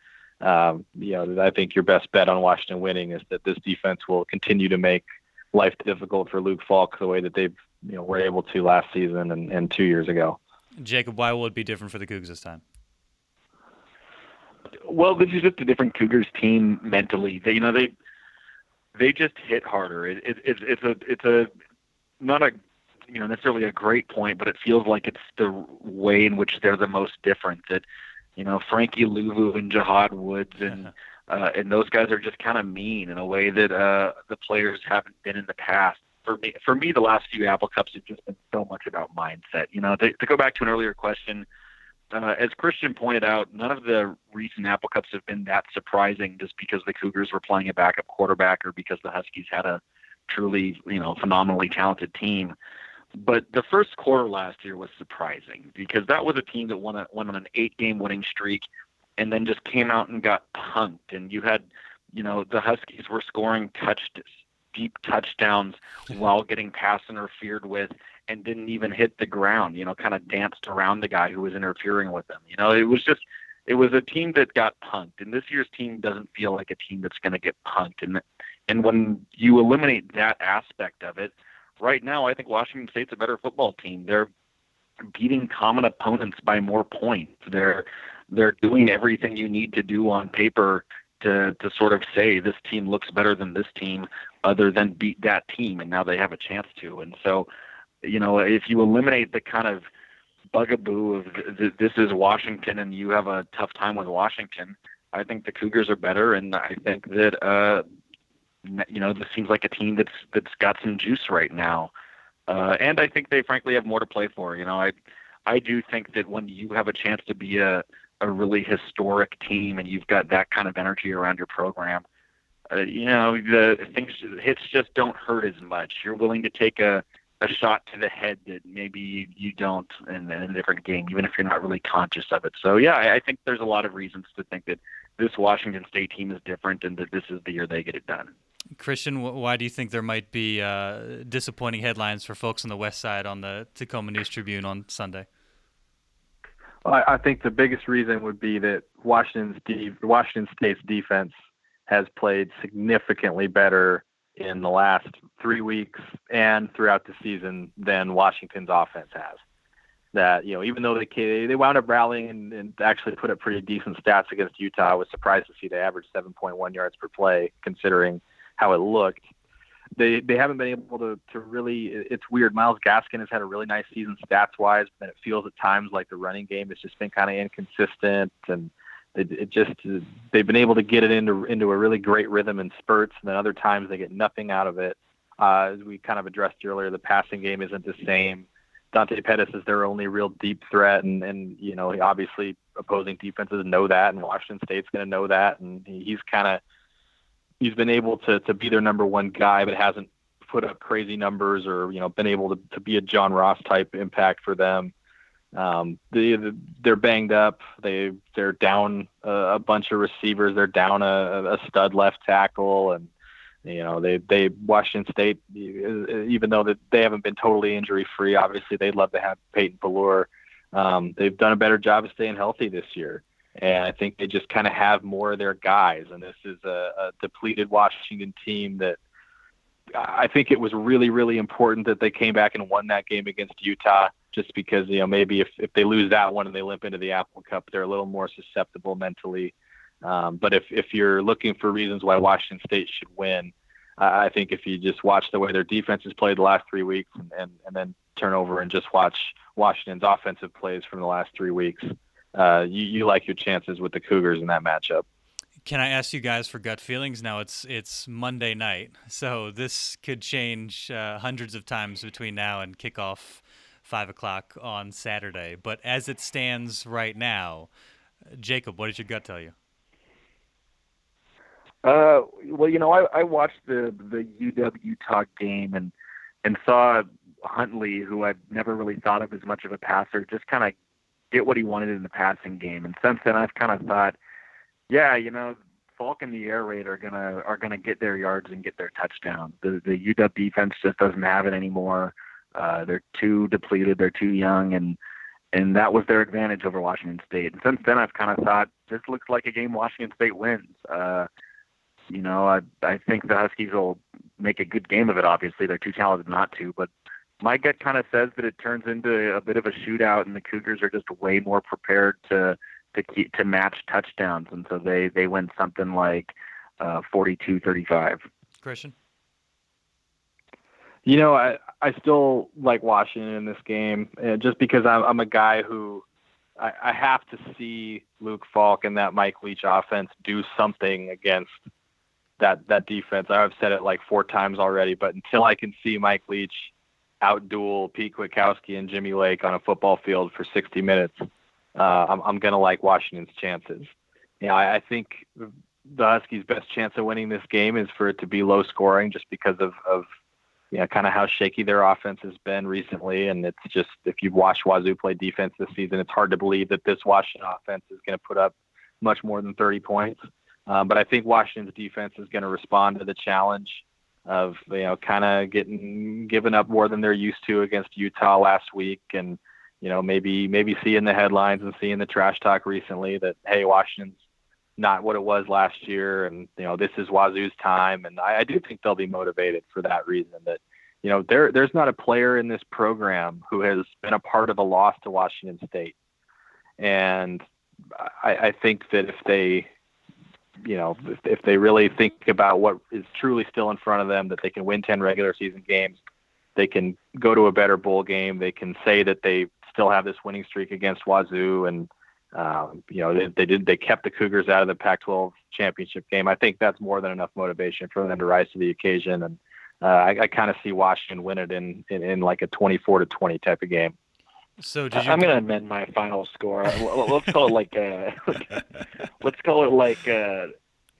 um, you know I think your best bet on Washington winning is that this defense will continue to make life difficult for Luke Falk the way that they've you know were able to last season and, and two years ago. Jacob, why will it be different for the Cougs this time? Well, this is just a different Cougars team mentally. They, you know, they they just hit harder. It, it, it, it's a it's a not a you know necessarily a great point, but it feels like it's the way in which they're the most different. That you know Frankie Luvu and Jahad Woods and uh, and those guys are just kind of mean in a way that uh, the players haven't been in the past. For me, for me, the last few Apple Cups have just been so much about mindset. You know, to, to go back to an earlier question, uh, as Christian pointed out, none of the recent Apple Cups have been that surprising just because the Cougars were playing a backup quarterback or because the Huskies had a truly, you know, phenomenally talented team. But the first quarter last year was surprising because that was a team that won, a, went on an eight-game winning streak and then just came out and got punked. And you had, you know, the Huskies were scoring touched deep touchdowns while getting pass interfered with and didn't even hit the ground, you know, kind of danced around the guy who was interfering with them. You know, it was just it was a team that got punked. And this year's team doesn't feel like a team that's going to get punked. And and when you eliminate that aspect of it, right now I think Washington State's a better football team. They're beating common opponents by more points. They're they're doing everything you need to do on paper to to sort of say this team looks better than this team other than beat that team and now they have a chance to. And so you know, if you eliminate the kind of bugaboo of th- this is Washington and you have a tough time with Washington, I think the Cougars are better, and I think that uh, you know this seems like a team that's that's got some juice right now, uh, and I think they frankly have more to play for. You know, I I do think that when you have a chance to be a a really historic team and you've got that kind of energy around your program, uh, you know the things hits just don't hurt as much. You're willing to take a a shot to the head that maybe you don't in, in, a different game, even if you're not really conscious of it. So yeah, I, I think there's a lot of reasons to think that this Washington State team is different and that this is the year they get it done. Christian, why do you think there might be uh, disappointing headlines for folks on the West Side on the Tacoma News Tribune on Sunday? Well, I think the biggest reason would be that Washington's de- Washington State's defense has played significantly better in the last three weeks and throughout the season than Washington's offense has. that you know even though they they wound up rallying and, and actually put up pretty decent stats against Utah, I was surprised to see they averaged 7.1 yards per play considering how it looked. They they haven't been able to to really. It's weird. Myles Gaskin has had a really nice season stats wise, but it feels at times like the running game has just been kind of inconsistent and. It, it just they've been able to get it into into a really great rhythm in spurts, and then other times they get nothing out of it. Uh, as we kind of addressed earlier, the passing game isn't the same. Dante Pettis is their only real deep threat, and and you know obviously opposing defenses know that, and Washington State's going to know that, and he's kind of he's been able to to be their number one guy, but hasn't put up crazy numbers or you know been able to, to be a John Ross type impact for them. Um, they they're banged up. They they're down a, a bunch of receivers. They're down a, a stud left tackle, and you know, they they Washington State, even though that they haven't been totally injury free, obviously they'd love to have Peyton Pelluer. Um, they've done a better job of staying healthy this year, and I think they just kind of have more of their guys. And this is a, a depleted Washington team that I think it was really really important that they came back and won that game against Utah. Just because you know maybe if if they lose that one and they limp into the Apple Cup, they're a little more susceptible mentally um, but if, if you're looking for reasons why Washington State should win, I think if you just watch the way their defense has played the last three weeks and, and, and then turn over and just watch Washington's offensive plays from the last three weeks, uh, you, you like your chances with the Cougars in that matchup. Can I ask you guys for gut feelings? Now it's it's Monday night, so this could change uh, hundreds of times between now and kickoff five o'clock on Saturday. But as it stands right now, Jacob, what does your gut tell you? Uh, well, you know, I, I watched the the UW Utah game and and saw Huntley, who I'd never really thought of as much of a passer, just kind of get what he wanted in the passing game. And since then, I've kind of thought, yeah, you know, Falk and the air raid are gonna are gonna get their yards and get their touchdown. The the UW defense just doesn't have it anymore. Uh, they're too depleted. They're too young, and and that was their advantage over Washington State. And since then, I've kind of thought this looks like a game Washington State wins. Uh, you know, I I think the Huskies will make a good game of it. Obviously, they're too talented not to, but my gut kind of says that it turns into a bit of a shootout, and the Cougars are just way more prepared to to keep to match touchdowns, and so they they win something like uh, 42-35. Christian. You know, I I still like Washington in this game, uh, just because I'm I'm a guy who I, I have to see Luke Falk and that Mike Leach offense do something against that that defense. I've said it like four times already, but until I can see Mike Leach outduel Pete Kwiatkowski and Jimmy Lake on a football field for 60 minutes, uh, I'm, I'm going to like Washington's chances. You know, I, I think the Huskies' best chance of winning this game is for it to be low scoring, just because of of you know kind of how shaky their offense has been recently. And it's just if you've watched Wazoo play defense this season, it's hard to believe that this Washington offense is going to put up much more than 30 points. Um, but I think Washington's defense is going to respond to the challenge of you know kind of getting given up more than they're used to against Utah last week, and you know maybe maybe seeing the headlines and seeing the trash talk recently that hey Washington's not what it was last year, and you know this is Wazoo's time, and I, I do think they'll be motivated for that reason. That you know there there's not a player in this program who has been a part of a loss to Washington State, and I, I think that if they you know, if, if they really think about what is truly still in front of them, that they can win 10 regular season games, they can go to a better bowl game, they can say that they still have this winning streak against Wazoo, and um, you know they, they did they kept the Cougars out of the Pac-12 championship game. I think that's more than enough motivation for them to rise to the occasion, and uh, I, I kind of see Washington win it in, in in like a 24 to 20 type of game. So did you? I'm going to amend my final score. let's call it like uh, let's call it like uh,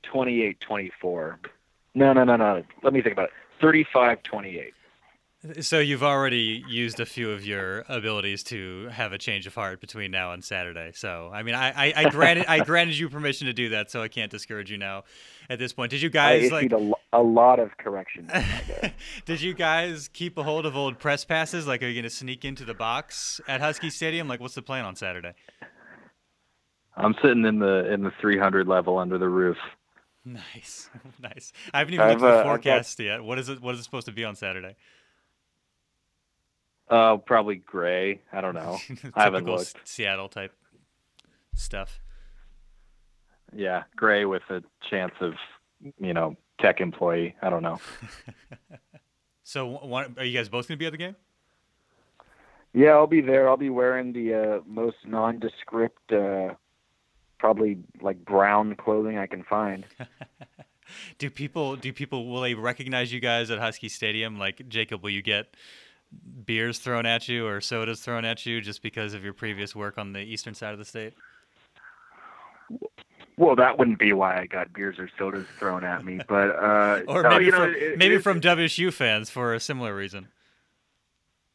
28-24. No, no, no, no. Let me think about it. 35-28. So you've already used a few of your abilities to have a change of heart between now and Saturday. So I mean, I, I, I granted I granted you permission to do that, so I can't discourage you now. At this point, did you guys I like a, a lot of corrections? did you guys keep a hold of old press passes? Like, are you going to sneak into the box at Husky Stadium? Like, what's the plan on Saturday? I'm sitting in the in the 300 level under the roof. Nice, nice. I haven't even looked at the uh, forecast got... yet. What is it? What is it supposed to be on Saturday? Uh, probably gray. I don't know. I haven't Typical looked. Seattle type stuff. Yeah, gray with a chance of, you know, tech employee. I don't know. So, one, are you guys both going to be at the game? Yeah, I'll be there. I'll be wearing the uh, most nondescript, uh, probably like brown clothing I can find. do people do people will they recognize you guys at Husky Stadium? Like Jacob, will you get beers thrown at you or sodas thrown at you just because of your previous work on the eastern side of the state? Well, that wouldn't be why I got beers or sodas thrown at me, but uh, Or no, maybe you know, from it- maybe it- from WSU fans for a similar reason.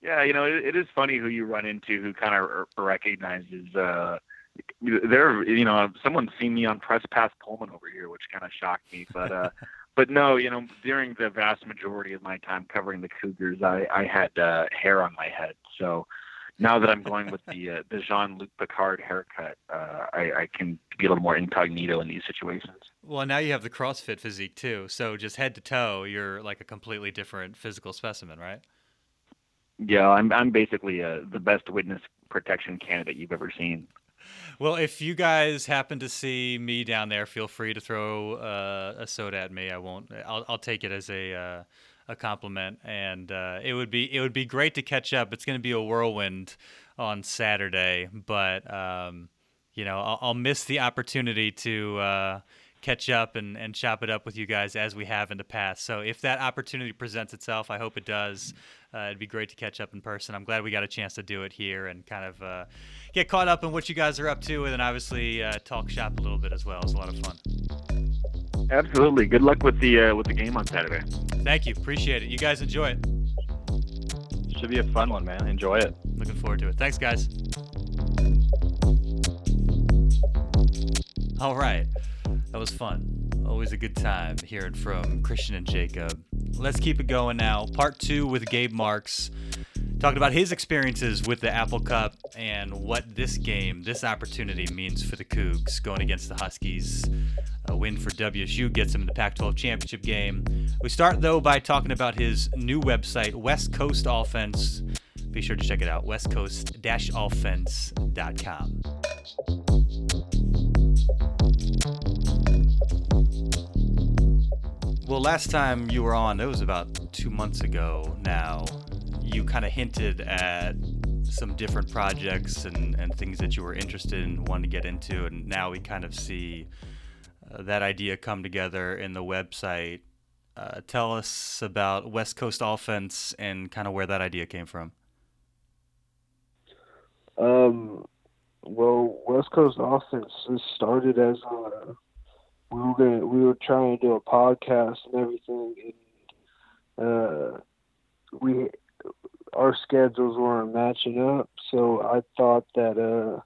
Yeah, you know, it, it is funny who you run into who kind of recognizes. Uh, there, you know, someone's seen me on Press Pass Pullman over here, which kind of shocked me. But, uh, but no, you know, during the vast majority of my time covering the Cougars, I, I had uh, hair on my head. So now that I'm going with the uh, the Jean Luc Picard haircut, uh, I, I can be a little more incognito in these situations. Well, now you have the CrossFit physique too. So just head to toe, you're like a completely different physical specimen, right? Yeah, I'm I'm basically uh, the best witness protection candidate you've ever seen. Well, if you guys happen to see me down there, feel free to throw uh, a soda at me. I won't. I'll, I'll take it as a uh, a compliment, and uh, it would be it would be great to catch up. It's going to be a whirlwind on Saturday, but um, you know I'll, I'll miss the opportunity to uh, catch up and, and chop it up with you guys as we have in the past. So if that opportunity presents itself, I hope it does. Uh, it'd be great to catch up in person. I'm glad we got a chance to do it here and kind of uh, get caught up in what you guys are up to, and then obviously uh, talk shop a little bit as well. It's a lot of fun. Absolutely. Good luck with the uh, with the game on Saturday. Thank you, appreciate it. You guys enjoy it. Should be a fun one, man. Enjoy it. Looking forward to it. Thanks, guys. All right. That was fun. Always a good time hearing from Christian and Jacob. Let's keep it going now. Part two with Gabe Marks, talking about his experiences with the Apple Cup and what this game, this opportunity means for the Cougs going against the Huskies. A win for WSU gets him in the Pac 12 championship game. We start, though, by talking about his new website, West Coast Offense. Be sure to check it out, westcoast Well, last time you were on, it was about two months ago now. You kind of hinted at some different projects and, and things that you were interested in, wanting to get into, and now we kind of see uh, that idea come together in the website. Uh, tell us about West Coast Offense and kind of where that idea came from. Um, well, West Coast Offense started as a we were gonna we were trying to do a podcast and everything, and uh, we our schedules weren't matching up, so I thought that uh,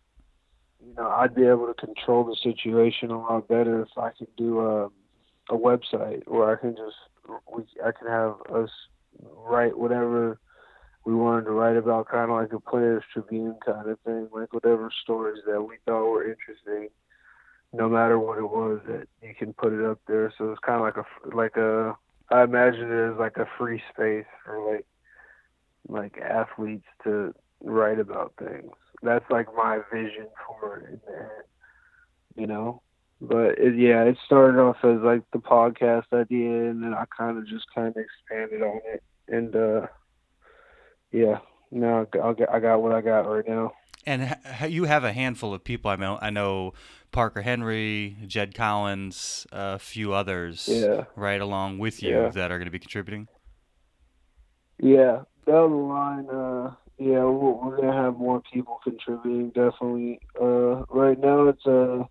you know I'd be able to control the situation a lot better if I could do a a website where I can just we I can have us write whatever we wanted to write about kind of like a players tribune kind of thing like whatever stories that we thought were interesting no matter what it was that you can put it up there so it's kind of like a like a i imagine it as like a free space for like like athletes to write about things that's like my vision for it you know but it, yeah it started off as like the podcast idea and then i kind of just kind of expanded on it and uh yeah, no, I got, I got what I got right now. And you have a handful of people. I mean, I know Parker Henry, Jed Collins, a few others, Yeah. right along with you Yeah. that are going to be contributing. Yeah, down the line, uh, yeah, we're, we're gonna have more people contributing. Definitely. Uh, right now, it's uh,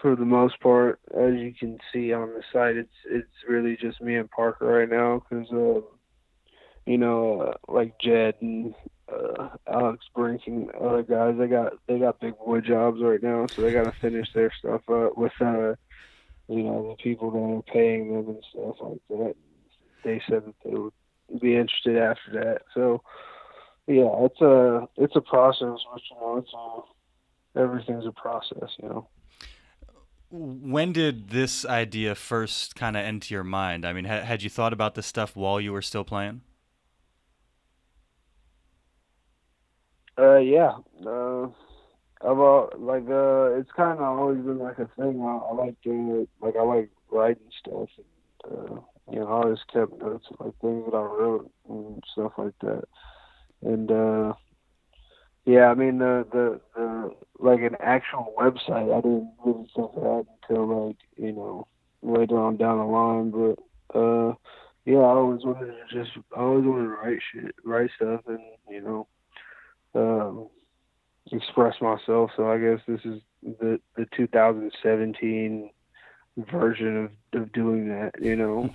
for the most part, as you can see on the site, it's it's really just me and Parker right now because, uh, you know, uh, like Jed and uh, Alex Brink and other guys, they got they got big boy jobs right now, so they got to finish their stuff up with, uh, you know, the people that are paying them and stuff like that. They said that they would be interested after that. So yeah, it's a it's a process, but you know, it's a everything's a process, you know. When did this idea first kind of enter your mind? I mean, ha- had you thought about this stuff while you were still playing? Uh, yeah. Uh, like uh, it's kind of always been like a thing. I, I like doing it. Like I like writing stuff, and uh, you know, I always kept notes of like things that I wrote and stuff like that. And uh, yeah, I mean the the the like an actual website. I didn't really think of that until like you know later on down the line. But uh, yeah, I always wanted to just I always wanted to write shit, write stuff, and you know. Um, express myself. So I guess this is the the 2017 version of of doing that. You know.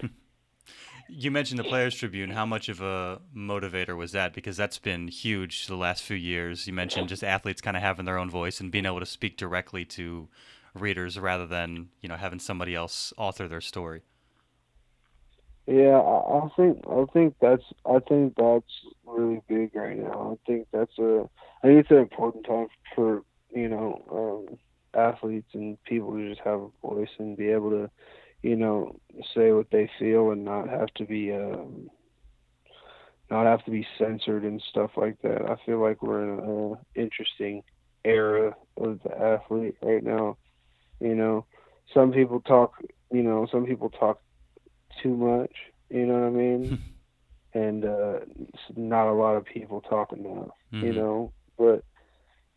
you mentioned the Players Tribune. How much of a motivator was that? Because that's been huge the last few years. You mentioned just athletes kind of having their own voice and being able to speak directly to readers rather than you know having somebody else author their story. Yeah, I, think I think that's I think that's really big right now. I think that's a I think it's an important time for you know um, athletes and people to just have a voice and be able to you know say what they feel and not have to be um, not have to be censored and stuff like that. I feel like we're in an interesting era of the athlete right now. You know, some people talk. You know, some people talk too much. You know what I mean? and uh, not a lot of people talking now. Mm-hmm. You know, but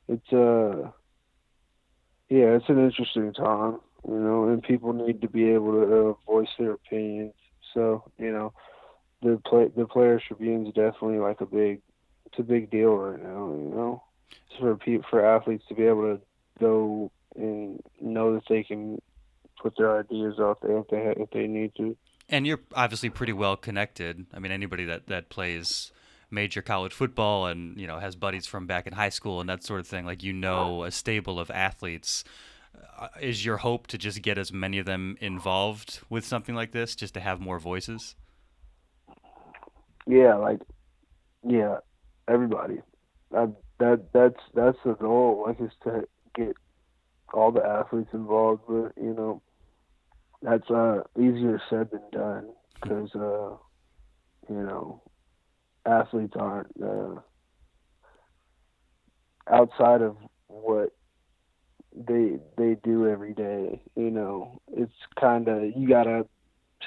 it's uh, yeah, it's an interesting time. You know, and people need to be able to uh, voice their opinions. So you know, the play the Players Tribune is definitely like a big, it's a big deal right now. You know, it's for people for athletes to be able to go and know that they can put their ideas out there if they if they need to. And you're obviously pretty well connected. I mean, anybody that that plays major college football and you know has buddies from back in high school and that sort of thing, like you know a stable of athletes. Uh, is your hope to just get as many of them involved with something like this, just to have more voices? Yeah, like yeah, everybody. That that that's that's the goal. Like is to get all the athletes involved. But you know, that's uh, easier said than done because uh, you know athletes aren't uh, outside of what they they do every day. You know, it's kind of you gotta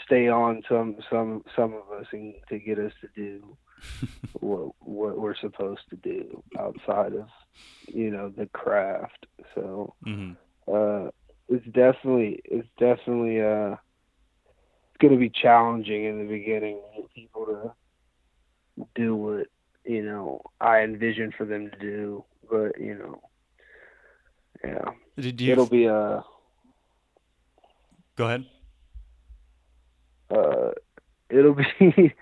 stay on some some some of us and to get us to do what what we're supposed to do outside of you know the craft. So. Mm-hmm. Uh, it's definitely it's definitely uh it's going to be challenging in the beginning for people to do what you know I envision for them to do, but you know, yeah, you... it'll be a. Uh, Go ahead. Uh, it'll be.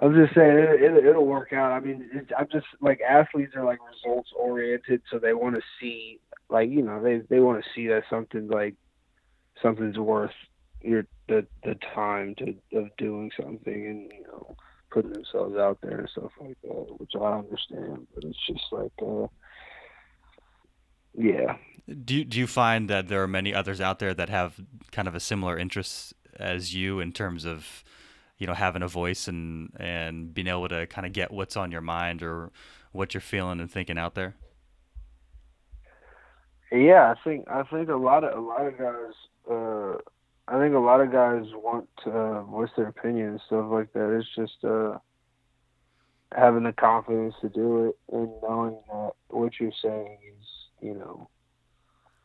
I'm just saying it, it, will work out. I mean, it, I'm just like athletes are like results oriented, so they want to see like you know they they want to see that something like something's worth your the the time to of doing something and you know putting themselves out there and stuff like that, which I understand. But it's just like, uh, yeah. Do you, do you find that there are many others out there that have kind of a similar interest as you in terms of, you know, having a voice and and being able to kind of get what's on your mind or what you're feeling and thinking out there? Yeah, I think I think a lot of a lot of guys. Uh, I think a lot of guys want to uh, voice their opinion and stuff like that. It's just uh, having the confidence to do it and knowing that what you're saying is, you know,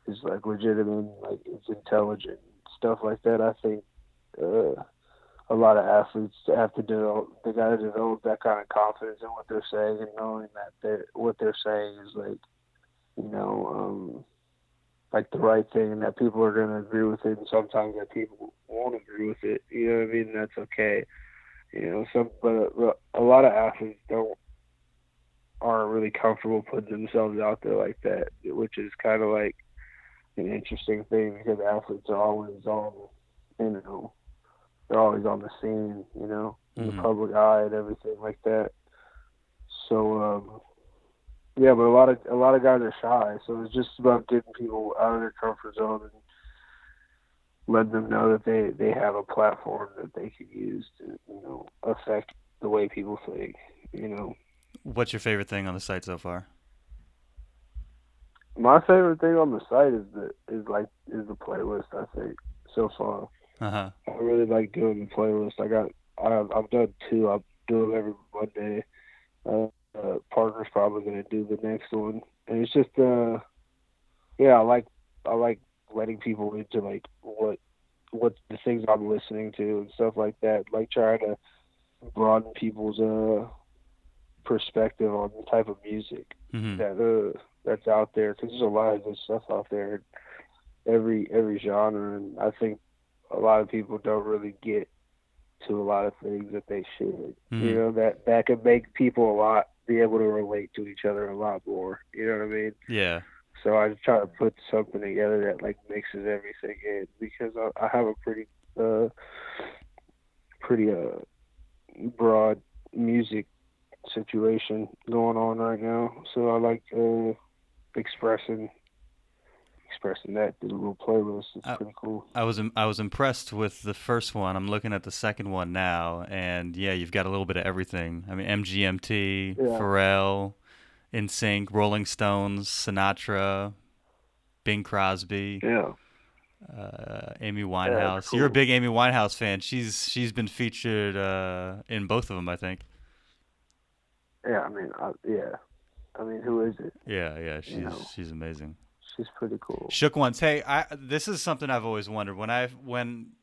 is like legitimate, like it's intelligent, stuff like that. I think uh, a lot of athletes have to develop. They got to develop that kind of confidence in what they're saying and knowing that they what they're saying is like, you know, um, like the right thing and that people are going to agree with it and sometimes that people won't agree with it. You know what i mean? That's okay. You know some but a lot of athletes don't aren't really comfortable putting themselves out there like that which is kind of like an interesting thing because athletes are always on you know they're always on the scene you know in mm-hmm. the public eye and everything like that. So um yeah, but a lot of a lot of guys are shy, so it's just about getting people out of their comfort zone and let them know that they they have a platform that they can use to you know affect the way people think. You know. What's your favorite thing on the site so far? my favorite thing on the site is the is like is the playlist. I think so far. Uh huh. I really like doing the playlist. I got I've, I've done two. I do them every Monday. Uh, uh, Parker's probably gonna do the next one, and it's just uh, yeah, I like I like letting people into like what what the things I'm listening to and stuff like that. Like trying to broaden people's uh perspective on the type of music hmm that uh that's out there. Because there's a lot of good stuff out there every every genre. And i think a lot of people don't really get to a lot of things that they should. Mhm. you know that that could make people a lot be able to relate to each other a lot more you know what i mean Yeah. so i try to put something together that like mixes everything in because i, I have a pretty uh pretty uh broad music situation going on right now. So I like uh, expressing expressing that through the little playlist. It's Uh, pretty cool. I was I was impressed with the first one. I'm looking at the second one now, and yeah, you've got a little bit of everything. I mean, MGMT, Yeah. Pharrell, Sync, Rolling Stones, Sinatra, Bing Crosby, Yeah. uh, Amy Winehouse. You're a big Amy Winehouse fan. She's she's been featured uh, in both of them, I think. Yeah. I mean, I, yeah. I mean, who is it? Yeah, yeah, she's know. she's amazing. She's pretty cool. Shook ones. Hey, I this is something I've always wondered when I when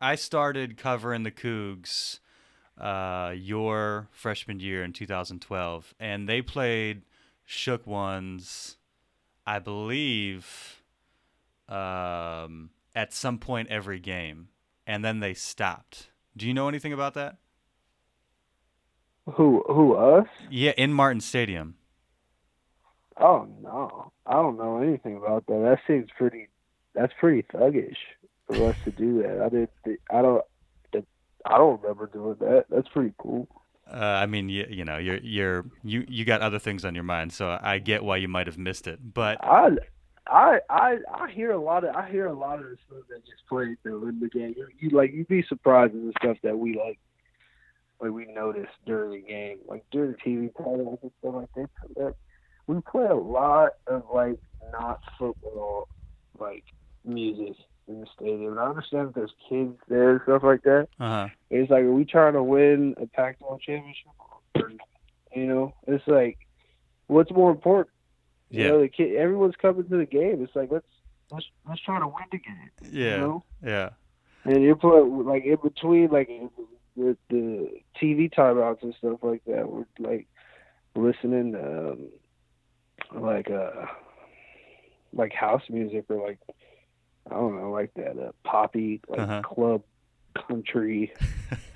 I started covering the Cougs, uh, your freshman year in 2012, and they played Shook ones, I believe, um, at some point every game, and then they stopped. Do you know anything about that? Who? Who? Us? Yeah, in Martin Stadium. Oh no, I don't know anything about that. That seems pretty. That's pretty thuggish for us to do that. I didn't. I don't. I don't remember doing that. That's pretty cool. Uh, I mean, you, you know, you're you're you you got other things on your mind, so I get why you might have missed it. But I, I, I, I hear a lot of I hear a lot of the stuff that gets played though in the game. You, you like you'd be surprised at the stuff that we like, like we notice during the game, like during the TV titles and stuff like that. We play a lot of like not football like music in the stadium. I understand that there's kids there and stuff like that. uh huh. It's like, are we trying to win a Pac-12 championship? Or, you know, it's like, what's more important? You Yeah. know, the kid, everyone's coming to the game. It's like let's let's let's try to win the game. Yeah. You know? Yeah. And you put like in between like the the TV timeouts and stuff like that. We're like listening to um, like uh like house music or like I don't know like that uh, poppy like Uh-huh. club country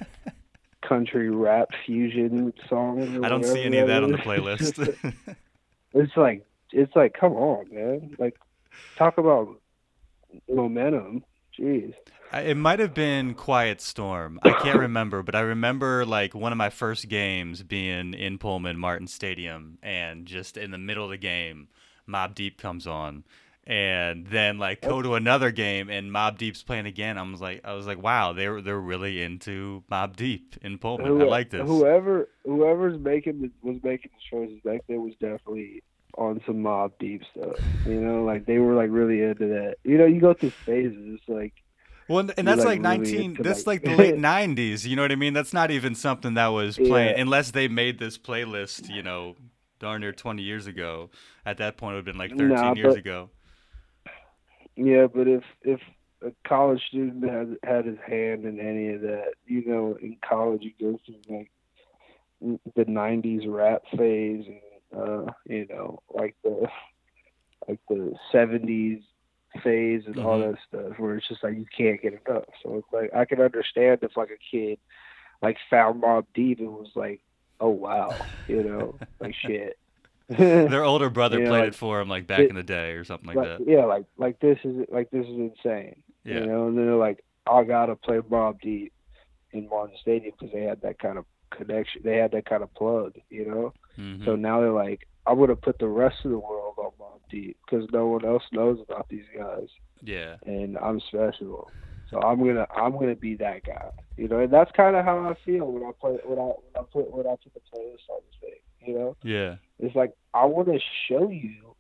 country rap fusion song. I don't see any of that on the playlist. it's like it's like come on man like talk about momentum jeez it might have been Quiet Storm. I can't remember, but I remember like one of my first games being in Pullman Martin Stadium, and just in the middle of the game, Mobb Deep comes on, and then like go to another game and Mobb Deep's playing again. I was like, I was like, wow, they're they're really into Mobb Deep in Pullman. I like this. whoever whoever's making the, was making the choices back then was definitely on some mobb deep stuff you know like they were like really into that you know you go through phases it's like Well, and- that's like, like, 19. into, That's like- like the late 90s. You know what I mean? That's not even something that was playing Yeah. unless they made this playlist. You know, darn near 20 years ago. At that point, it would have been like 13 Nah, years but- ago. yeah but if if a college student had had his hand in any of that you know in college you go through like the 90s rap phase and uh you know like the like the 70s phase and all Mhm. that stuff where it's just like you can't get enough so it's like i can understand if like a kid like found mobb deep and was like oh wow you know like shit Their older brother Yeah, played like, it for him like back it- in the day or something like like, that. yeah like like this is like this is insane Yeah. you know, and then they're like, I gotta play Mobb Deep in Martin Stadium because they had that kind of connection. They had that kind of plug, you know. Mhm. So now they're like, I'm gonna put the rest of the world on Mobb Deep because no one else knows about these guys, yeah. and I'm special. So I'm gonna I'm gonna be that guy, you know. And that's kind of how I feel when I play when I when I put when I put the playlist on this thing, you know. Yeah. It's like I want to show you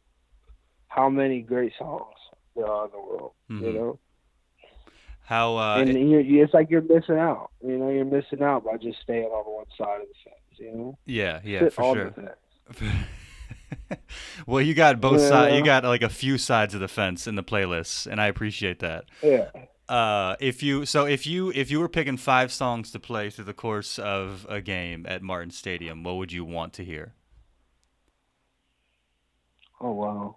how many great songs there are in the world. Mhm. You know, How uh, and it's like you're missing out. You know, you're missing out by just staying on one side of the fence. You know, yeah, yeah, Sit for sure. well, you got both sides. You got like a few sides of the fence in the playlists, and I appreciate that. Yeah. Uh, if you so if you if you were picking five songs to play through the course of a game at Martin Stadium, what would you want to hear? Oh wow.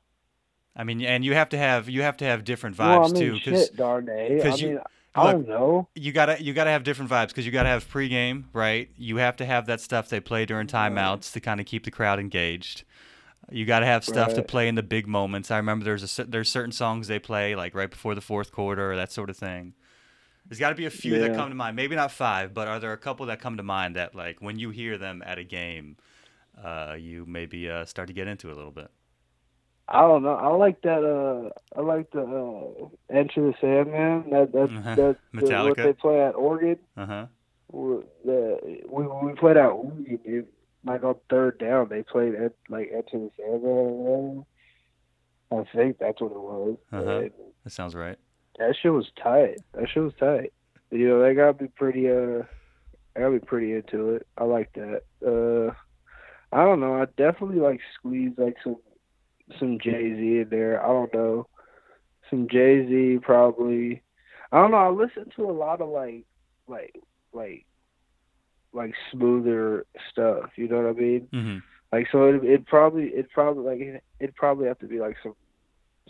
I mean, and you have to have you have to have different well, I vibes mean, too, because Darnay. I you- mean, I don't know. you gotta you gotta have different vibes because you gotta have pregame, right? You have to have that stuff they play during timeouts to kind of keep the crowd engaged. You gotta have stuff to play in the big moments. I remember there's a there's certain songs they play like right before the fourth quarter or that sort of thing. There's got to be a few that come to mind. Maybe not five, but are there a couple that come to mind that like when you hear them at a game, uh, you maybe uh, start to get into it a little bit? I don't know. I like that. Uh, I like the uh, Enter the Sandman. That that Uh-huh. that the, what they play at Oregon. Uh huh. we we played at Oregon. Dude. Like on third down, they played at like Enter the I think that's what it was. Uh-huh. And That sounds right. that shit was tight. That shit was tight. You know, they gotta be pretty. Uh, I gotta be pretty into it. I like that. Uh, I don't know. I definitely like squeeze like some some Jay Z in there. I don't know. Some Jay Z probably. I don't know. I listen to a lot of like like like like smoother stuff. You know what I mean? Mm-hmm. Like so, it it probably it probably like it'd probably have to be like some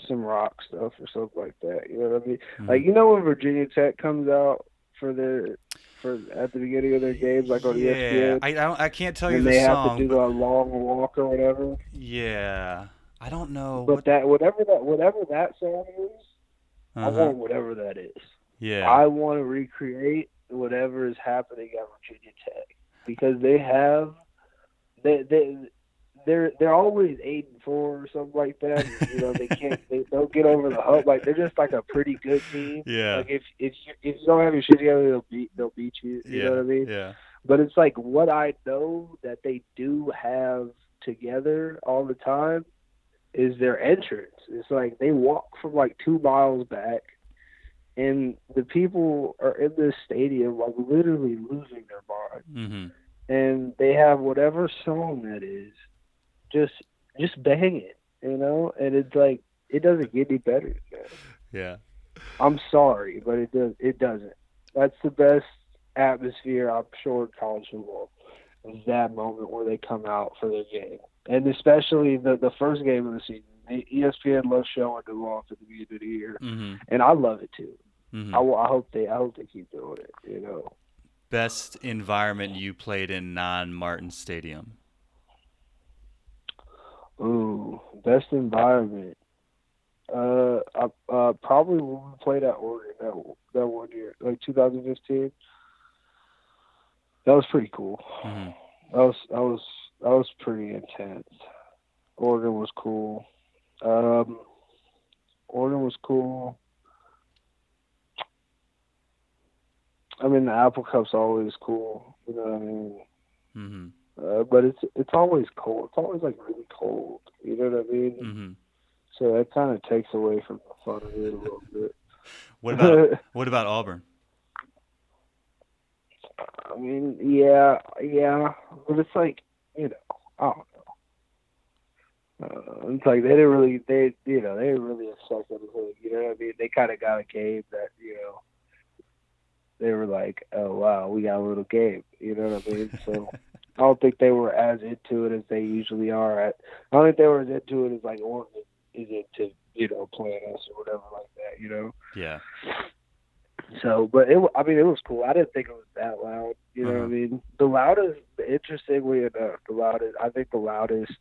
some rock stuff or something like that. You know what I mean? Mm-hmm. Like you know when Virginia Tech comes out for their for at the beginning of their games, like on yeah, ESPN, I, I don't I can't tell you and the they song. have to do but- the long walk or whatever. yeah, I don't know. But what, that whatever that whatever that song is, I uh-huh. want whatever that is. Yeah. I want to recreate whatever is happening at Virginia Tech because they have they they they're they're always eight and four or something like that. You know they can't they don't get over the hump. Like they're just like a pretty good team. yeah. Like if if you, if you don't have your shit together, they'll beat they'll beat you. You yeah. know what I mean? Yeah. But it's like what I know that they do have together all the time is their entrance. It's like they walk from like two miles back, and the people are in this stadium like literally losing their mind, Mm-hmm. and they have whatever song that is, just just bang it, you know. And it's like it doesn't get any better. Yeah. I'm sorry, but it does. It doesn't. That's the best atmosphere I'm sure college football is that moment where they come out for their game, and especially the the first game of the season. ESPN loves showing them off at the beginning of the year, Mm-hmm. and I love it too. Mm-hmm. I, I hope they I hope they keep doing it. You know, Best environment you played in non-Martin Stadium. ooh, best environment. Uh, I, uh, probably when we played at Oregon that that one year, like 2015. That was pretty cool. Mm-hmm. That was that was that was pretty intense. Oregon was cool. Um, Oregon was cool. I mean, the Apple Cup's always cool. You know what I mean? Mm-hmm. Uh, but it's it's always cold. It's always like really cold. You know what I mean? Mm-hmm. So that kind of takes away from the fun of it a little bit. What about what about Auburn? I mean, yeah, yeah, but it's like you know, I don't know. Uh, it's like they didn't really, they you know, they didn't really affect anything. You know what I mean? They kind of got a game that you know, they were like, oh wow, we got a little game. You know what I mean? So I don't think they were as into it as they usually are. At I don't think they were as into it as like Oregon is into you know playing us or whatever like that. You know. Yeah. So, but it, I mean, it was cool. I didn't think it was that loud. You know what I Uh-huh. mean? The loudest, interestingly enough, the loudest, I think the loudest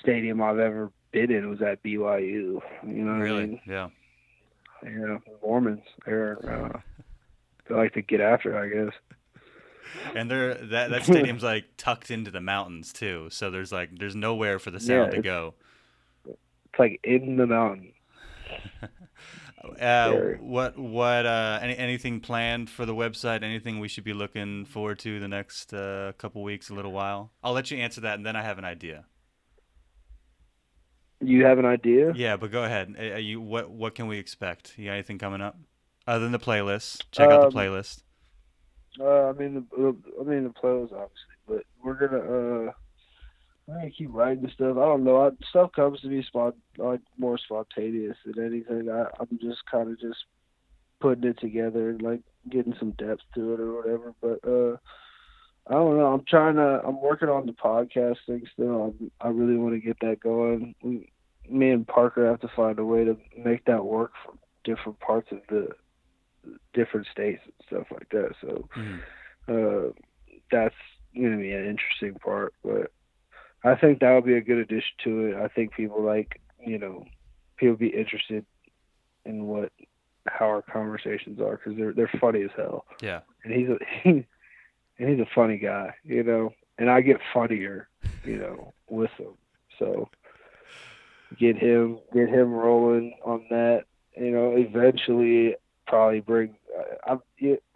stadium I've ever been in was at BYU. You know what I Really? mean? Yeah. Know, Mormons, they're, uh, they like to get after I guess. And they're that that stadium's like tucked into the mountains too, so there's like there's nowhere for the sound to go. It's like in the mountain. Uh, what what uh, any anything planned for the website? Anything we should be looking forward to the next uh, couple weeks, a little while? I'll let you answer that, and then I have an idea. You have an idea? Yeah, but go ahead. Are you what what can we expect? You got anything coming up other than the playlist? Check out the Um, playlist. Uh, I mean the, the I mean the playlist obviously, but we're gonna uh we're gonna keep writing stuff. I don't know. I, stuff comes to me spot like more spontaneous than anything. I I'm just kind of just putting it together and like getting some depth to it or whatever. But uh, I don't know. I'm trying to. I'm working on the podcast thing still. I'm, I really want to get that going. We, me and Parker have to find a way to make that work for different parts of the different states and stuff like that. So Mhm. uh, that's going to be an interesting part. But I think that would be a good addition to it. I think people like, you know, people be interested in what how our conversations are because they're they're funny as hell. Yeah. And he's a he, and he's a funny guy, you know. And I get funnier, you know, with him. So get him get him rolling on that. You know, eventually probably bring. I,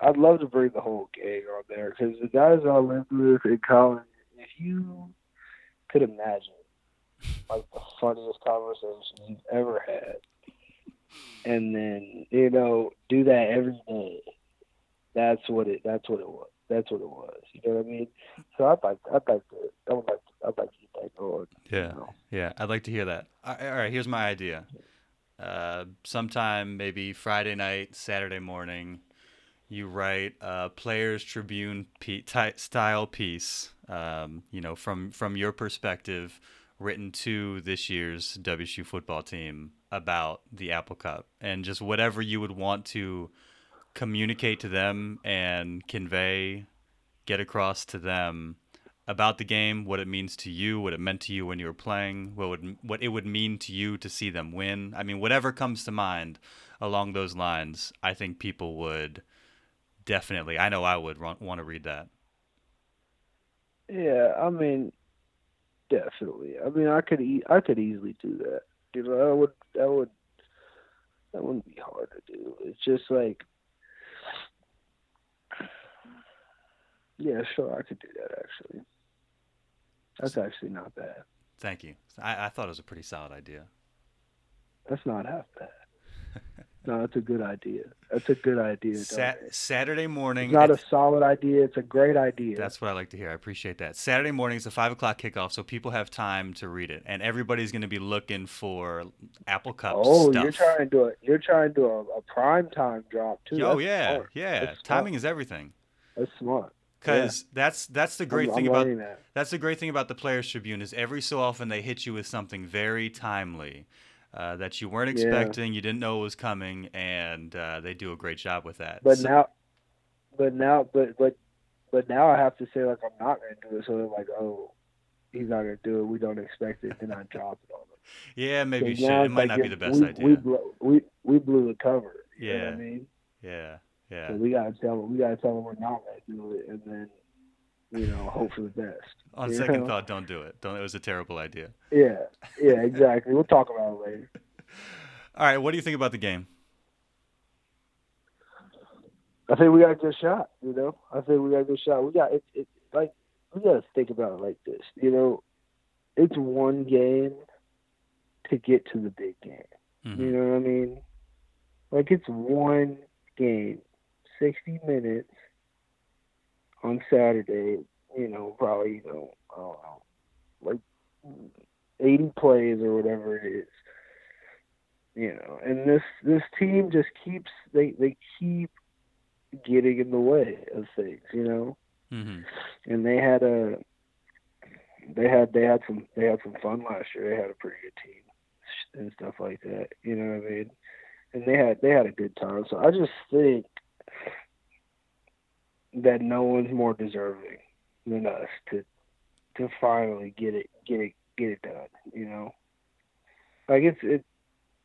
I'd love to bring the whole gang on there because the guys I lived with in college. If you could imagine, like the funniest conversations you've ever had, and then you know do that every day. That's what it. That's what it was. That's what it was. You know what I mean? So I'd like. I'd like to. I would like. To, I'd like to get that going. Yeah. You know? Yeah, I'd like to hear that. All right here's my idea. Uh, sometime maybe Friday night, Saturday morning, you write a Players Tribune pe- ty- style piece. Um, you know, from from your perspective, written to this year's WSU football team about the Apple Cup and just whatever you would want to communicate to them and convey, get across to them about the game, what it means to you, what it meant to you when you were playing, what would what it would mean to you to see them win. I mean, whatever comes to mind along those lines, I think people would definitely. I know I would want to read that. Yeah, I mean, definitely. I mean, I could e- I could easily do that. You know, that would that would that wouldn't be hard to do. It's just like, yeah, sure, I could do that actually. That's actually not bad. Thank you. I, I thought it was a pretty solid idea. That's not half bad. No, that's a good idea. That's a good idea. Sat- Saturday morning. It's not a solid idea. It's a great idea. That's what I like to hear. I appreciate that. Saturday morning is a five o'clock kickoff, so people have time to read it, and everybody's going to be looking for Apple Cup oh, stuff. you're trying to do a you're trying to do a, a prime time drop too. Oh That's yeah, smart. yeah. That's. Timing is everything. That's smart. Because that's that's the great I'm, thing I'm about that. that's the great thing about the Players Tribune is every so often they hit you with something very timely uh, that you weren't Yeah. expecting, you didn't know it was coming, and uh, they do a great job with that. But So- now, but now, but but but now I have to say like I'm not gonna do it. So they're like, oh, he's not gonna do it. We don't expect it. Then I drop it on him. yeah, maybe you 'Cause should. It might like not be the best we, idea. We blew, we we blew the cover. You know what Yeah. I mean, yeah, yeah. so we gotta tell them. We gotta tell them we're not gonna do it, and then you know hope for the best. On second know? thought, don't do it. Don't. It was a terrible idea. Yeah, yeah, exactly. We'll talk about it later. All right, what do you think about the game? I think we got a good shot. You know, I think we got a good shot. We got it. it like we got to think about it like this. You know, it's one game to get to the big game. Mhm. You know what I mean? Like it's one game, sixty minutes on Saturday. You know, probably you know, I don't know, like eighty plays or whatever it is. You know, and this this team just keeps they they keep getting in the way of things. You know, Mhm. and they had a they had they had some they had some fun last year. They had a pretty good team and stuff like that. You know what I mean? And they had they had a good time. So I just think that no one's more deserving than us to to finally get it get it get it done. You know, like it's it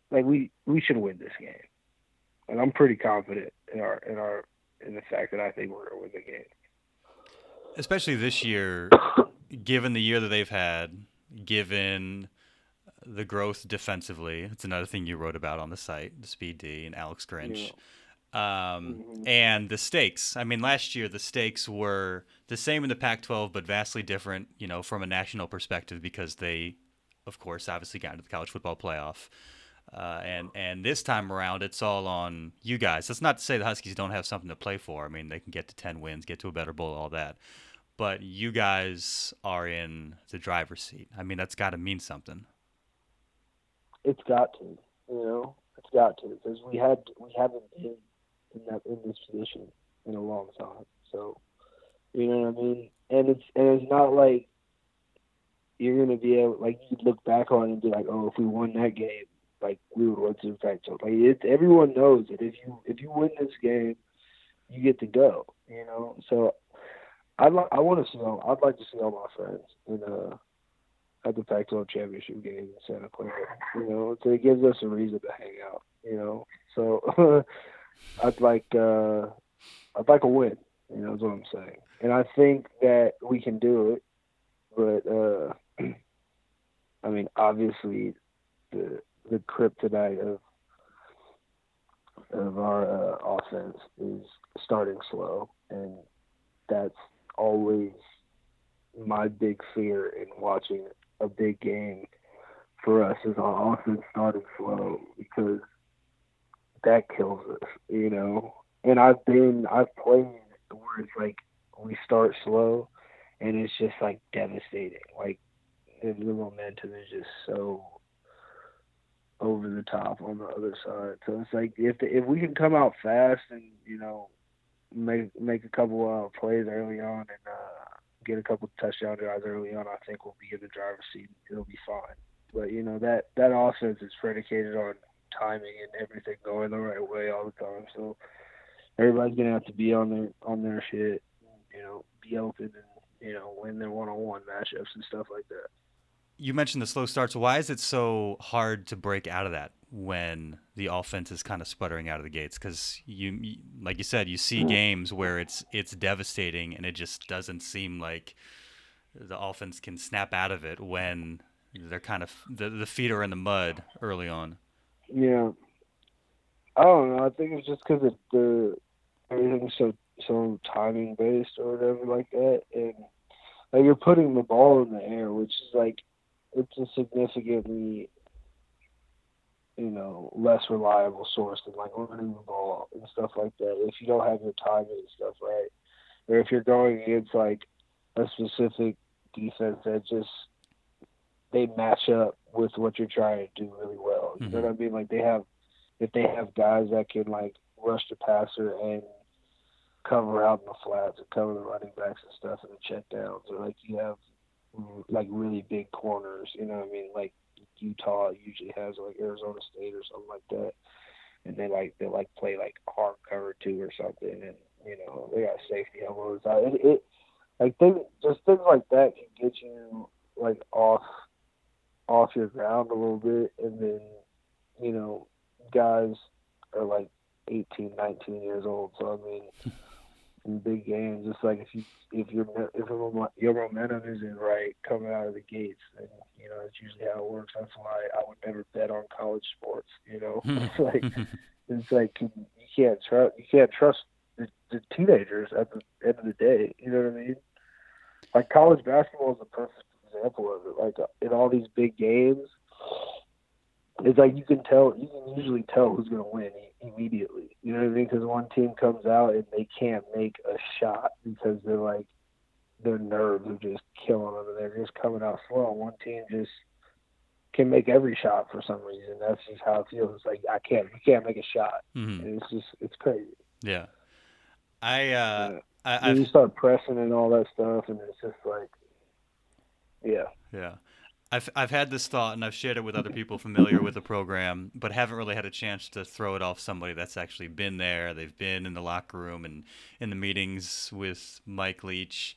like we we should win this game, and I'm pretty confident in our in our in the fact that I think we're gonna win the game. especially this year, given the year that they've had, given the growth defensively. It's another thing you wrote about on the site, the Speed D and Alex Grinch. Um, Mhm. And the stakes. I mean, last year the stakes were the same in the Pac-12, but vastly different. You know, from a national perspective, because they of course, obviously got into the college football playoff. Uh, and and this time around, it's all on you guys. That's not to say the Huskies don't have something to play for. I mean, they can get to ten wins, get to a better bowl, all that. But you guys are in the driver's seat. I mean, that's got to mean something. It's got to, you know, it's got to because we had we haven't been in that in this position in a long time. So, you know what I mean. And it's and it's not like you're gonna be able like you look back on it and be like, oh, if we won that game, like we would win to the so like it, everyone knows that if you if you win this game, you get to go. You know, so I'd like I want to see all I'd like to see all my friends in uh at the Pac-12 championship game in Santa Clara. You know, so it gives us a reason to hang out. You know, so I'd like uh I'd like a win. You know, is what I'm saying, and I think that we can do it. But uh I mean, obviously, the the kryptonite of of our uh, offense is starting slow, and that's always my big fear in watching a big game for us is our offense starting slow because that kills us, you know. And I've been I've played where it's like we start slow and it's just like devastating. Like the momentum is just so over the top on the other side. So it's like if the, if we can come out fast and you know make make a couple uh, plays early on and uh, get a couple touchdown drives early on, I think we'll be in the driver's seat. It'll be fine. But you know that that offense is predicated on timing and everything going the right way all the time. So everybody's gonna have to be on their on their shit. You know, be open and you know win their one on one matchups and stuff like that you mentioned the slow starts. Why is it so hard to break out of that when the offense is kind of sputtering out of the gates? Because you, like you said, you see mm. games where it's it's devastating, and it just doesn't seem like the offense can snap out of it when they're kind of the the feet are in the mud early on. Yeah, I don't know. I think it's just because the everything's so so timing based or whatever like that, and like you're putting the ball in the air, which is like it's a significantly you know less reliable source than like running the ball and stuff like that if you don't have your timing and stuff right or if you're going against like a specific defense that just they match up with what you're trying to do really well you mm-hmm. know what i mean like they have if they have guys that can like rush the passer and cover out in the flats and cover the running backs and stuff in the check downs or like you have like really big corners. You know what I mean? Like Utah usually has like Arizona State or something like that, and they like they like play like hard cover two or something, and you know they got safety elbows. It, it like things just things like that can get you like off off your ground a little bit, and then you know guys are like 18, 19 years old, so I mean. in big games. It's like if you if your if your momentum isn't right coming out of the gates, then you know that's usually how it works. That's why I would never bet on college sports. You know, it's like it's like you can't trust you can't trust the, the teenagers at the end of the day. You know what I mean? Like college basketball is a perfect example of it. Like in all these big games, it's like you can tell you can usually tell who's going to win immediately. You know what I mean? Because one team comes out and they can't make a shot because they're like their nerves are just killing them and they're just coming out slow. One team just can make every shot for some reason. That's just how it feels. It's like I can't, you can't make a shot. Mm-hmm. It's just, it's crazy. Yeah, I, uh, yeah. I, you start pressing and all that stuff, and it's just like, yeah, yeah. I've I've had this thought and I've shared it with other people familiar with the program, but haven't really had a chance to throw it off somebody that's actually been there. They've been in the locker room and in the meetings with Mike Leach.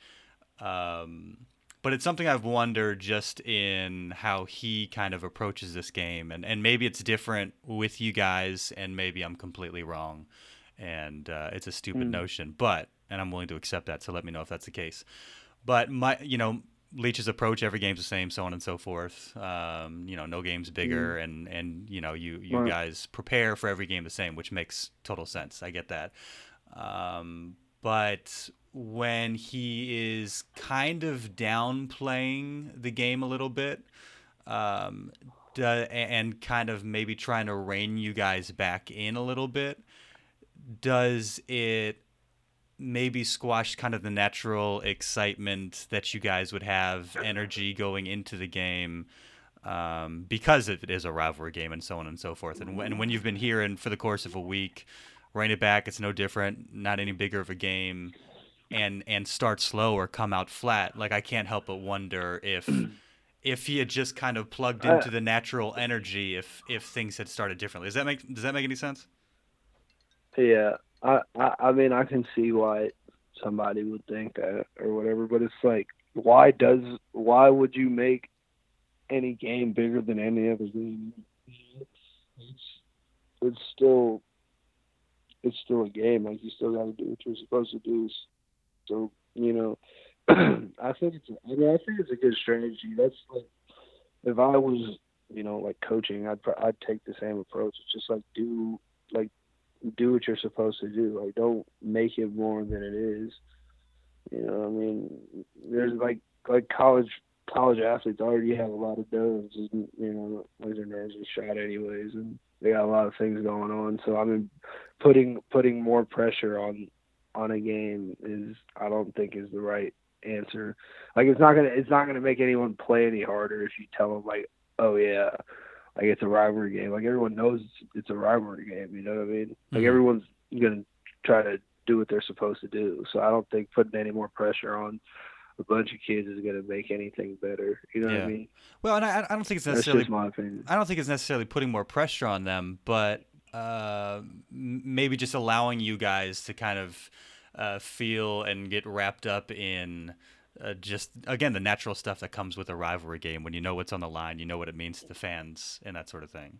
Um, but it's something I've wondered just in how he kind of approaches this game, and and maybe it's different with you guys, and maybe I'm completely wrong, and uh, it's a stupid mm. notion, but and I'm willing to accept that. So let me know if that's the case. But my, you know, Leach's approach every game's the same, so on and so forth. Um, you know, no game's bigger, mm. and and you know you you right. guys prepare for every game the same, which makes total sense. I get that. Um, but when he is kind of downplaying the game a little bit, um, and kind of maybe trying to rein you guys back in a little bit, does it maybe squash kind of the natural excitement that you guys would have, energy going into the game? Um, because it is a rivalry game and so on and so forth. And when, when you've been here and for the course of a week, rein it back, it's no different, not any bigger of a game, and and start slow or come out flat. Like I can't help but wonder if if he had just kind of plugged into the natural energy, if if things had started differently. Does that make Does that make any sense? Yeah, I, I, mean, I can see why somebody would think that or whatever, but it's like, why does, why would you make any game bigger than any other game? It's, it's still, it's still a game. Like you still got to do what you're supposed to do. So you know, I think it's, I mean, I think it's a good strategy. That's like, if I was, you know, like coaching, I'd I'd take the same approach. It's just like do like do what you're supposed to do. Like don't make it more than it is. You know, I mean, there's like like college college athletes already have a lot of and you know, like their nerves are shot anyways, and they got a lot of things going on. So I mean, putting putting more pressure on on a game is I don't think is the right answer. Like it's not gonna it's not gonna make anyone play any harder if you tell them like, oh yeah, like it's a rivalry game. Like everyone knows it's, it's a rivalry game. You know what I mean? Like mm-hmm. everyone's gonna try to do what they're supposed to do. So I don't think putting any more pressure on a bunch of kids is going to make anything better. You know yeah. what I mean? Well, and I, I don't think it's necessarily. That's just my opinion. I don't think it's necessarily putting more pressure on them, but uh, maybe just allowing you guys to kind of uh, feel and get wrapped up in uh, just again the natural stuff that comes with a rivalry game when you know what's on the line, you know what it means to the fans and that sort of thing.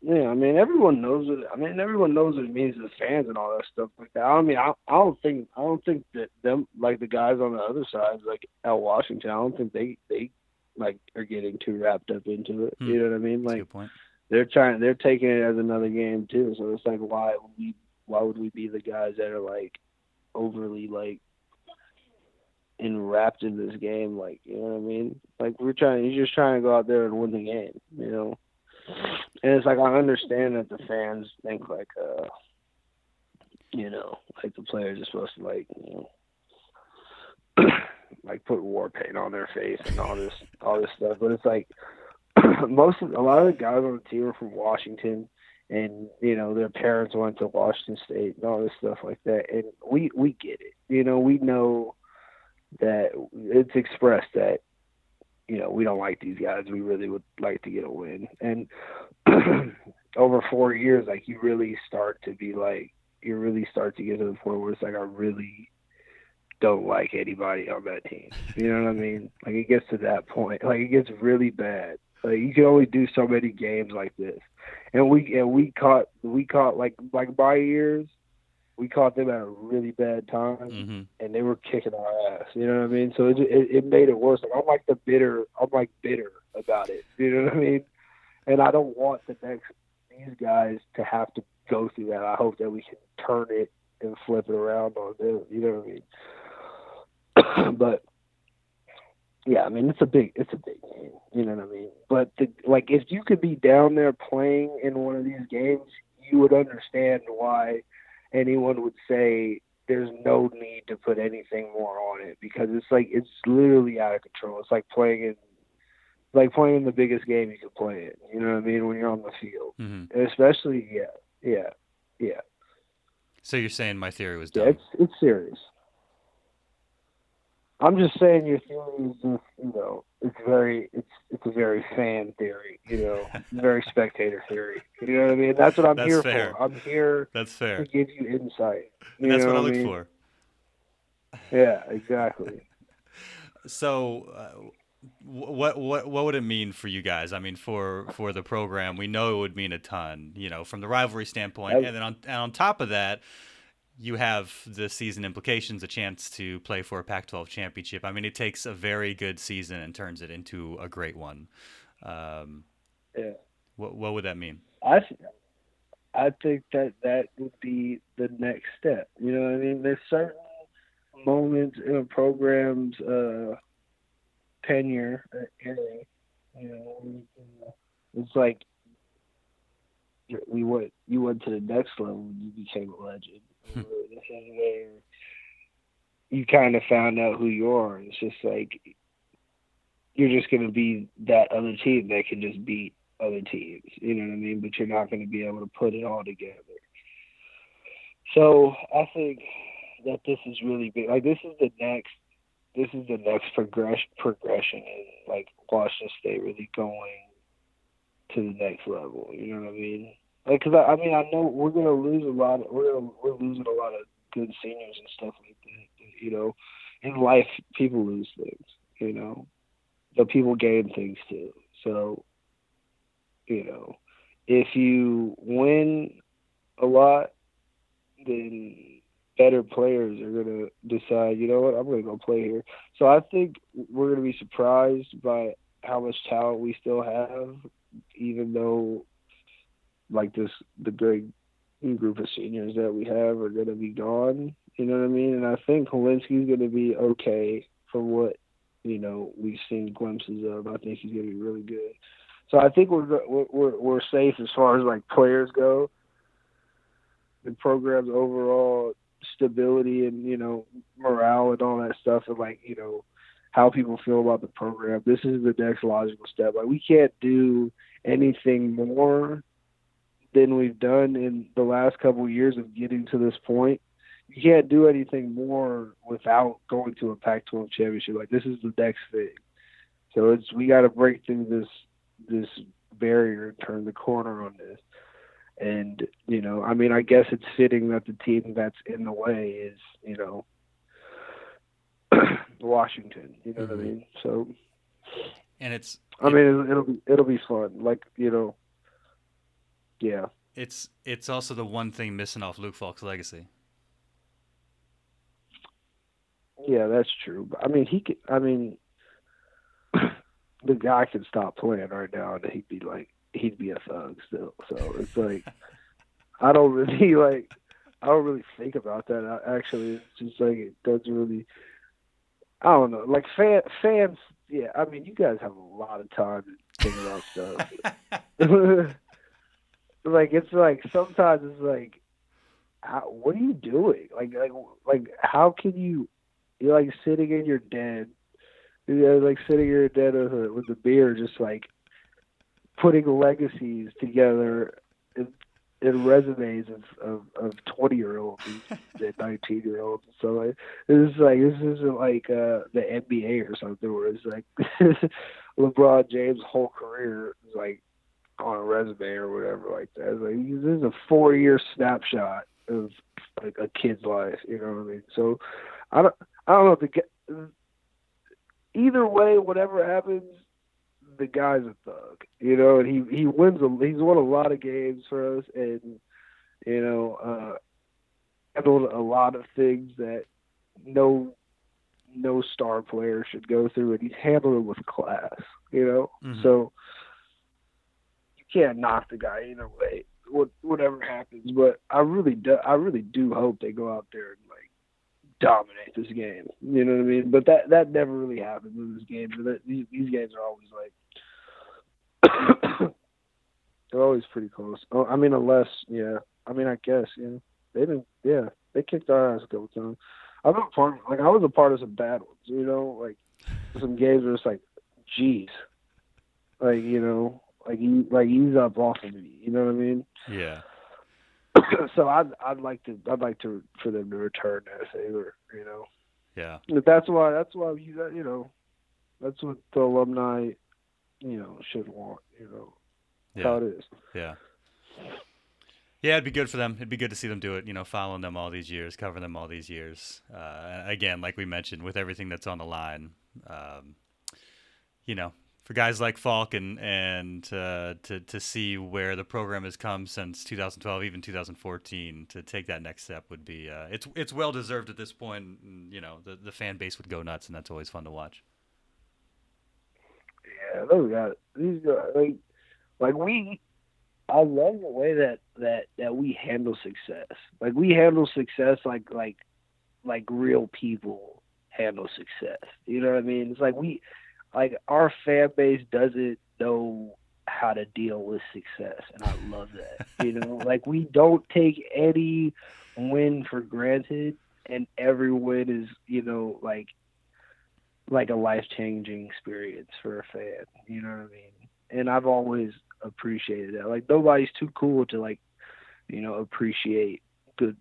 Yeah, I mean everyone knows it. I mean everyone knows what it means to the fans and all that stuff like that. I mean I, I don't think I don't think that them like the guys on the other side like at Washington. I don't think they they like are getting too wrapped up into it. Hmm. You know what I mean? Like they're trying they're taking it as another game too. So it's like why would we why would we be the guys that are like overly like enwrapped in this game. Like, you know what I mean? Like we're trying, you're just trying to go out there and win the game, you know. And it's like I understand that the fans think like, uh, you know, like the players are supposed to like, you know, like put war paint on their face and all this, all this stuff. But it's like most of a lot of the guys on the team are from Washington and you know their parents went to Washington State and all this stuff like that. And we we get it. You know, we know that it's expressed that you know we don't like these guys. We really would like to get a win, and over four years, like you really start to be like you really start to get to the point where it's like I really don't like anybody on that team. You know what I mean? Like it gets to that point. Like it gets really bad. Like you can only do so many games like this, and we and we caught we caught like like by years we caught them at a really bad time, mm-hmm. and they were kicking our ass. You know what I mean? So it, it, it made it worse. Like I'm like the bitter. I'm like bitter about it. You know what I mean? And I don't want the next these guys to have to go through that. I hope that we can turn it and flip it around on them. You know what I mean? but yeah, I mean it's a big it's a big game. You know what I mean? But the, like if you could be down there playing in one of these games, you would understand why anyone would say there's no need to put anything more on it because it's like it's literally out of control. It's like playing in like playing in the biggest game you can play it. You know what I mean? When you're on the field, mm-hmm. especially yeah, yeah, yeah. So you're saying my theory was dumb? Yeah, it's it's serious. I'm just saying your theory is just, you know, it's very, it's it's a very fan theory, you know, very spectator theory. You know what I mean? That's what I'm that's here fair. for. I'm here. That's fair. To give you insight. You that's what, what I look mean? for. Yeah, exactly. so, uh, what what what would it mean for you guys? I mean, for for the program, we know it would mean a ton, you know, from the rivalry standpoint, and then on and on top of that you have the season implications, a chance to play for a Pac-12 championship. I mean, it takes a very good season and turns it into a great one. Um, yeah. What What would that mean? I I think that that would be the next step. You know, what I mean, there's certain moments in a program's uh, tenure at Erie, you know, it's like we went you went to the next level and you became a legend. This is where you kind of found out who you are. It's just like you're just going to be that other team that can just beat other teams. You know what I mean? But you're not going to be able to put it all together. So I think that this is really big. Like this is the next. This is the next progression. Progression in like Washington State really going to the next level. You know what I mean? Like, cause I, I mean, I know we're gonna lose a lot. Of, we're gonna, we're losing a lot of good seniors and stuff like that. You know, in life, people lose things. You know, but people gain things too. So, you know, if you win a lot, then better players are to decide, you know what, I'm to go play here. So I think we're to be surprised by how much talent we still have, even though like this the great group of seniors that we have are going to be gone. You know what I mean? And I think Hilinski's going to be okay from what you know we've seen glimpses of. I think he's going to be really good. So I think we're we're we're safe as far as like players go. The program's overall stability and you know morale and all that stuff, and like you know how people feel about the program. This is the next logical step. Like we can't do anything more than we've done in the last couple of years of getting to this point. You can't do anything more without going to a Pac-12 championship. Like this is the next thing. So it's we got to break through this this barrier and turn the corner on this. And you know, I mean, I guess it's fitting that the team that's in the way is you know Washington. You know mm-hmm. what I mm-hmm. mean? So. And it's. I mean, it'll, it'll be it'll be fun. Like you know. Yeah. It's it's also the one thing missing off Luke Falk's legacy. Yeah, that's true. But I mean, he could. I mean, the guy can stop playing right now, and he'd be like, he'd be a thug still. So it's like, I don't really like. I don't really think about that. Uh, actually, it's just like it doesn't really. I don't know. Like fan, fans, yeah. I mean, you guys have a lot of time to think about stuff. like it's like sometimes it's like, how, what are you doing? Like like like how can you? You're like sitting in your den. You're like sitting in your den with a, with a beer, just like putting legacies together and, and resumes of of, of twenty year olds and nineteen year olds. and So like, this is like this isn't like uh, the NBA or something where it's like LeBron James' whole career is like on a resume or whatever like that. It's like this is a four year snapshot of like a kid's life. You know what I mean? So I don't I don't know if the either way, whatever happens, the guy's a thug. You know, and he he wins a he's won a lot of games for us, and you know, uh, handled a lot of things that no no star player should go through, and he's handled it with class. You know, mm-hmm. so can't knock the guy either way. What whatever happens, but I really do. I really do hope they go out there and like dominate this game. You know what I mean? But that that never really happens in this game. That, these these games are always like they're always pretty close. Oh, I mean, unless yeah. I mean, I guess yeah. They didn't. Yeah, they kicked our ass a couple times. I've been part. Like I was a part of some bad ones. You know, like some games where it's like, geez, like you know, like he like he's up off of me. You know what I mean? Yeah. so I'd I'd like to I'd like to for them to return that favor. You know. Yeah. But that's why that's why you you know that's what the alumni you know should want. You know. Yeah. How it is. Yeah. Yeah, it'd be good for them. It'd be good to see them do it. You know, following them all these years, covering them all these years. Uh, again, like we mentioned, with everything that's on the line, um, you know, for guys like Falk and and uh, to to see where the program has come since 2012, even 2014, to take that next step would be uh, it's it's well deserved at this point. You know, the the fan base would go nuts, and that's always fun to watch. Yeah, those guys, these guys, like, like we, I love the way that that that we handle success. Like we handle success like like like real people handle success. You know what I mean? It's like we like our fan base doesn't know how to deal with success, and I love that. you know, like we don't take any win for granted, and every win is you know like like a life changing experience for a fan. You know what I mean? And I've always appreciated that. Like nobody's too cool to like you know appreciate the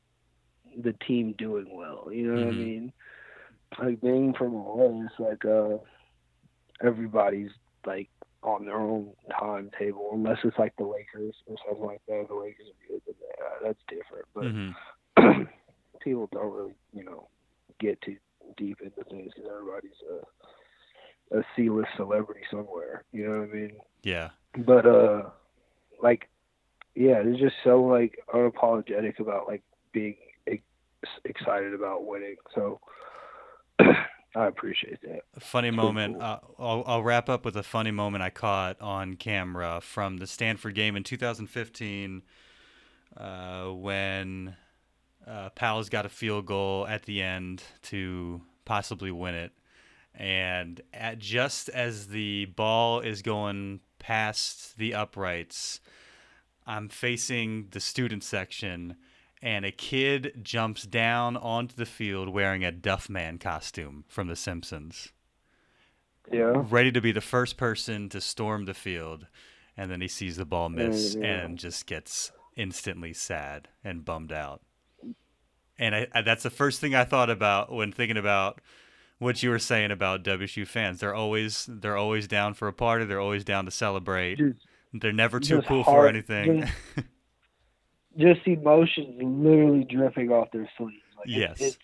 the team doing well. You know what I Mhm. mean? Like being from LA, it's like uh everybody's like on their own timetable, unless it's like the Lakers or something like that. The Lakers are good, but uh, that's different. But hmm people don't really, you know, get too deep into things because everybody's a a C-list celebrity somewhere. You know what I mean? Yeah. But uh, like, yeah, it's just so like unapologetic about like being ex- excited about winning. So I appreciate that. A funny pretty moment. cool. Uh, I'll, I'll wrap up with a funny moment I caught on camera from the Stanford game in 2015 uh, when uh, Pals got a field goal at the end to possibly win it. And at, just as the ball is going past the uprights, I'm facing the student section, and a kid jumps down onto the field wearing a Duffman costume from The Simpsons, Yeah. ready to be the first person to storm the field. And then he sees the ball miss mm, yeah. and just gets instantly sad and bummed out. And I, I, that's the first thing I thought about when thinking about what you were saying about WSU fans. They're always they're always down for a party. They're always down to celebrate. Just, They're never too cool for anything. just emotions literally dripping off their sleeves. Like it- Yes. it's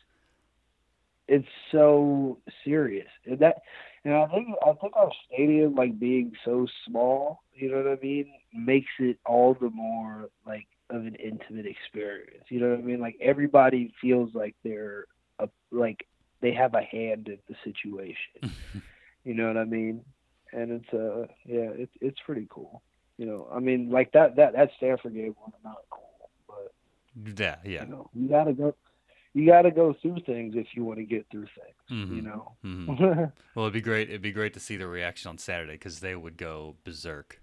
it's so serious, and that, and I think I think our stadium like being so small, you know what I mean, makes it all the more like of an intimate experience. You know what I mean? Like everybody feels like they're a, like they have a hand in the situation. you know what I mean? And it's uh yeah, it's it's pretty cool. You know, I mean, like that that that Stanford game was not cool, yeah, yeah. you know, you gotta go, you gotta go through things if you want to get through things. Mhm. You know. Mhm. Well, it'd be great. It'd be great to see the reaction on Saturday because they would go berserk.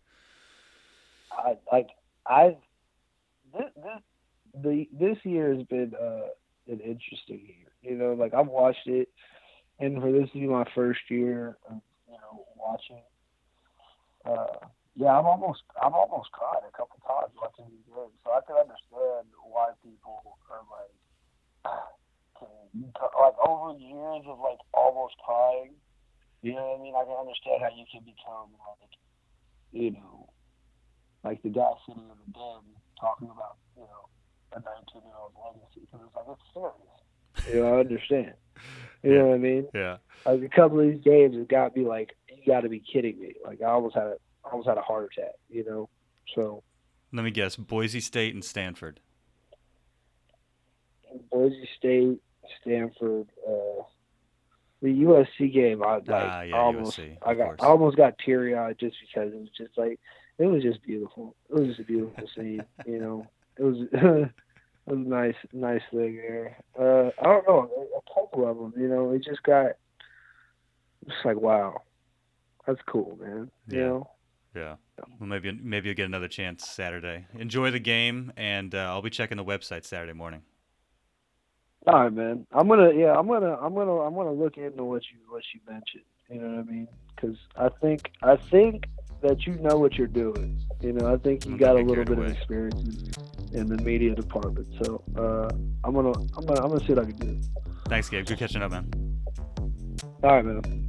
I like I this this the this year has been uh an interesting year. You know, like I've watched it, and for this to be my first year of you know watching, uh, yeah, I'm almost I'm almost cried a couple times watching these games, so I can understand why people are like, like over years of like almost crying. You know what I mean? I can understand how you can become like, you know, like the guy sitting in the den talking about, you know, a 19 year old legacy because it's like it's serious. You know, I understand. You know what I mean? Yeah. Like a couple of these games, it got me like, you got to be kidding me. Like I almost had a, I almost had a heart attack. You know, so Let me guess. Boise State and Stanford. Boise State, Stanford, uh, the USC game, I like Ah, yeah, almost, USC, I got, course. I almost got teary eyed just because it was just like, it was just beautiful. It was just a beautiful scene. You know, it was, it was a nice, nice thing there. Uh, I don't know, a, a couple of them. You know, it just got, it's like wow, that's cool, man. You know. Yeah. Well, maybe maybe you'll get another chance Saturday. Enjoy the game, and uh, I'll be checking the website Saturday morning. All right, man. I'm gonna, yeah, I'm gonna, I'm gonna, I'm gonna look into what you, what you mentioned. You know what I mean? Because I think, I think that you know what you're doing. You know, I think you Don't got a little bit of experience in, in the media department. So uh, I'm gonna, I'm gonna, I'm gonna see what I can do. Thanks, Gabe. Good catching up, man. All right, man.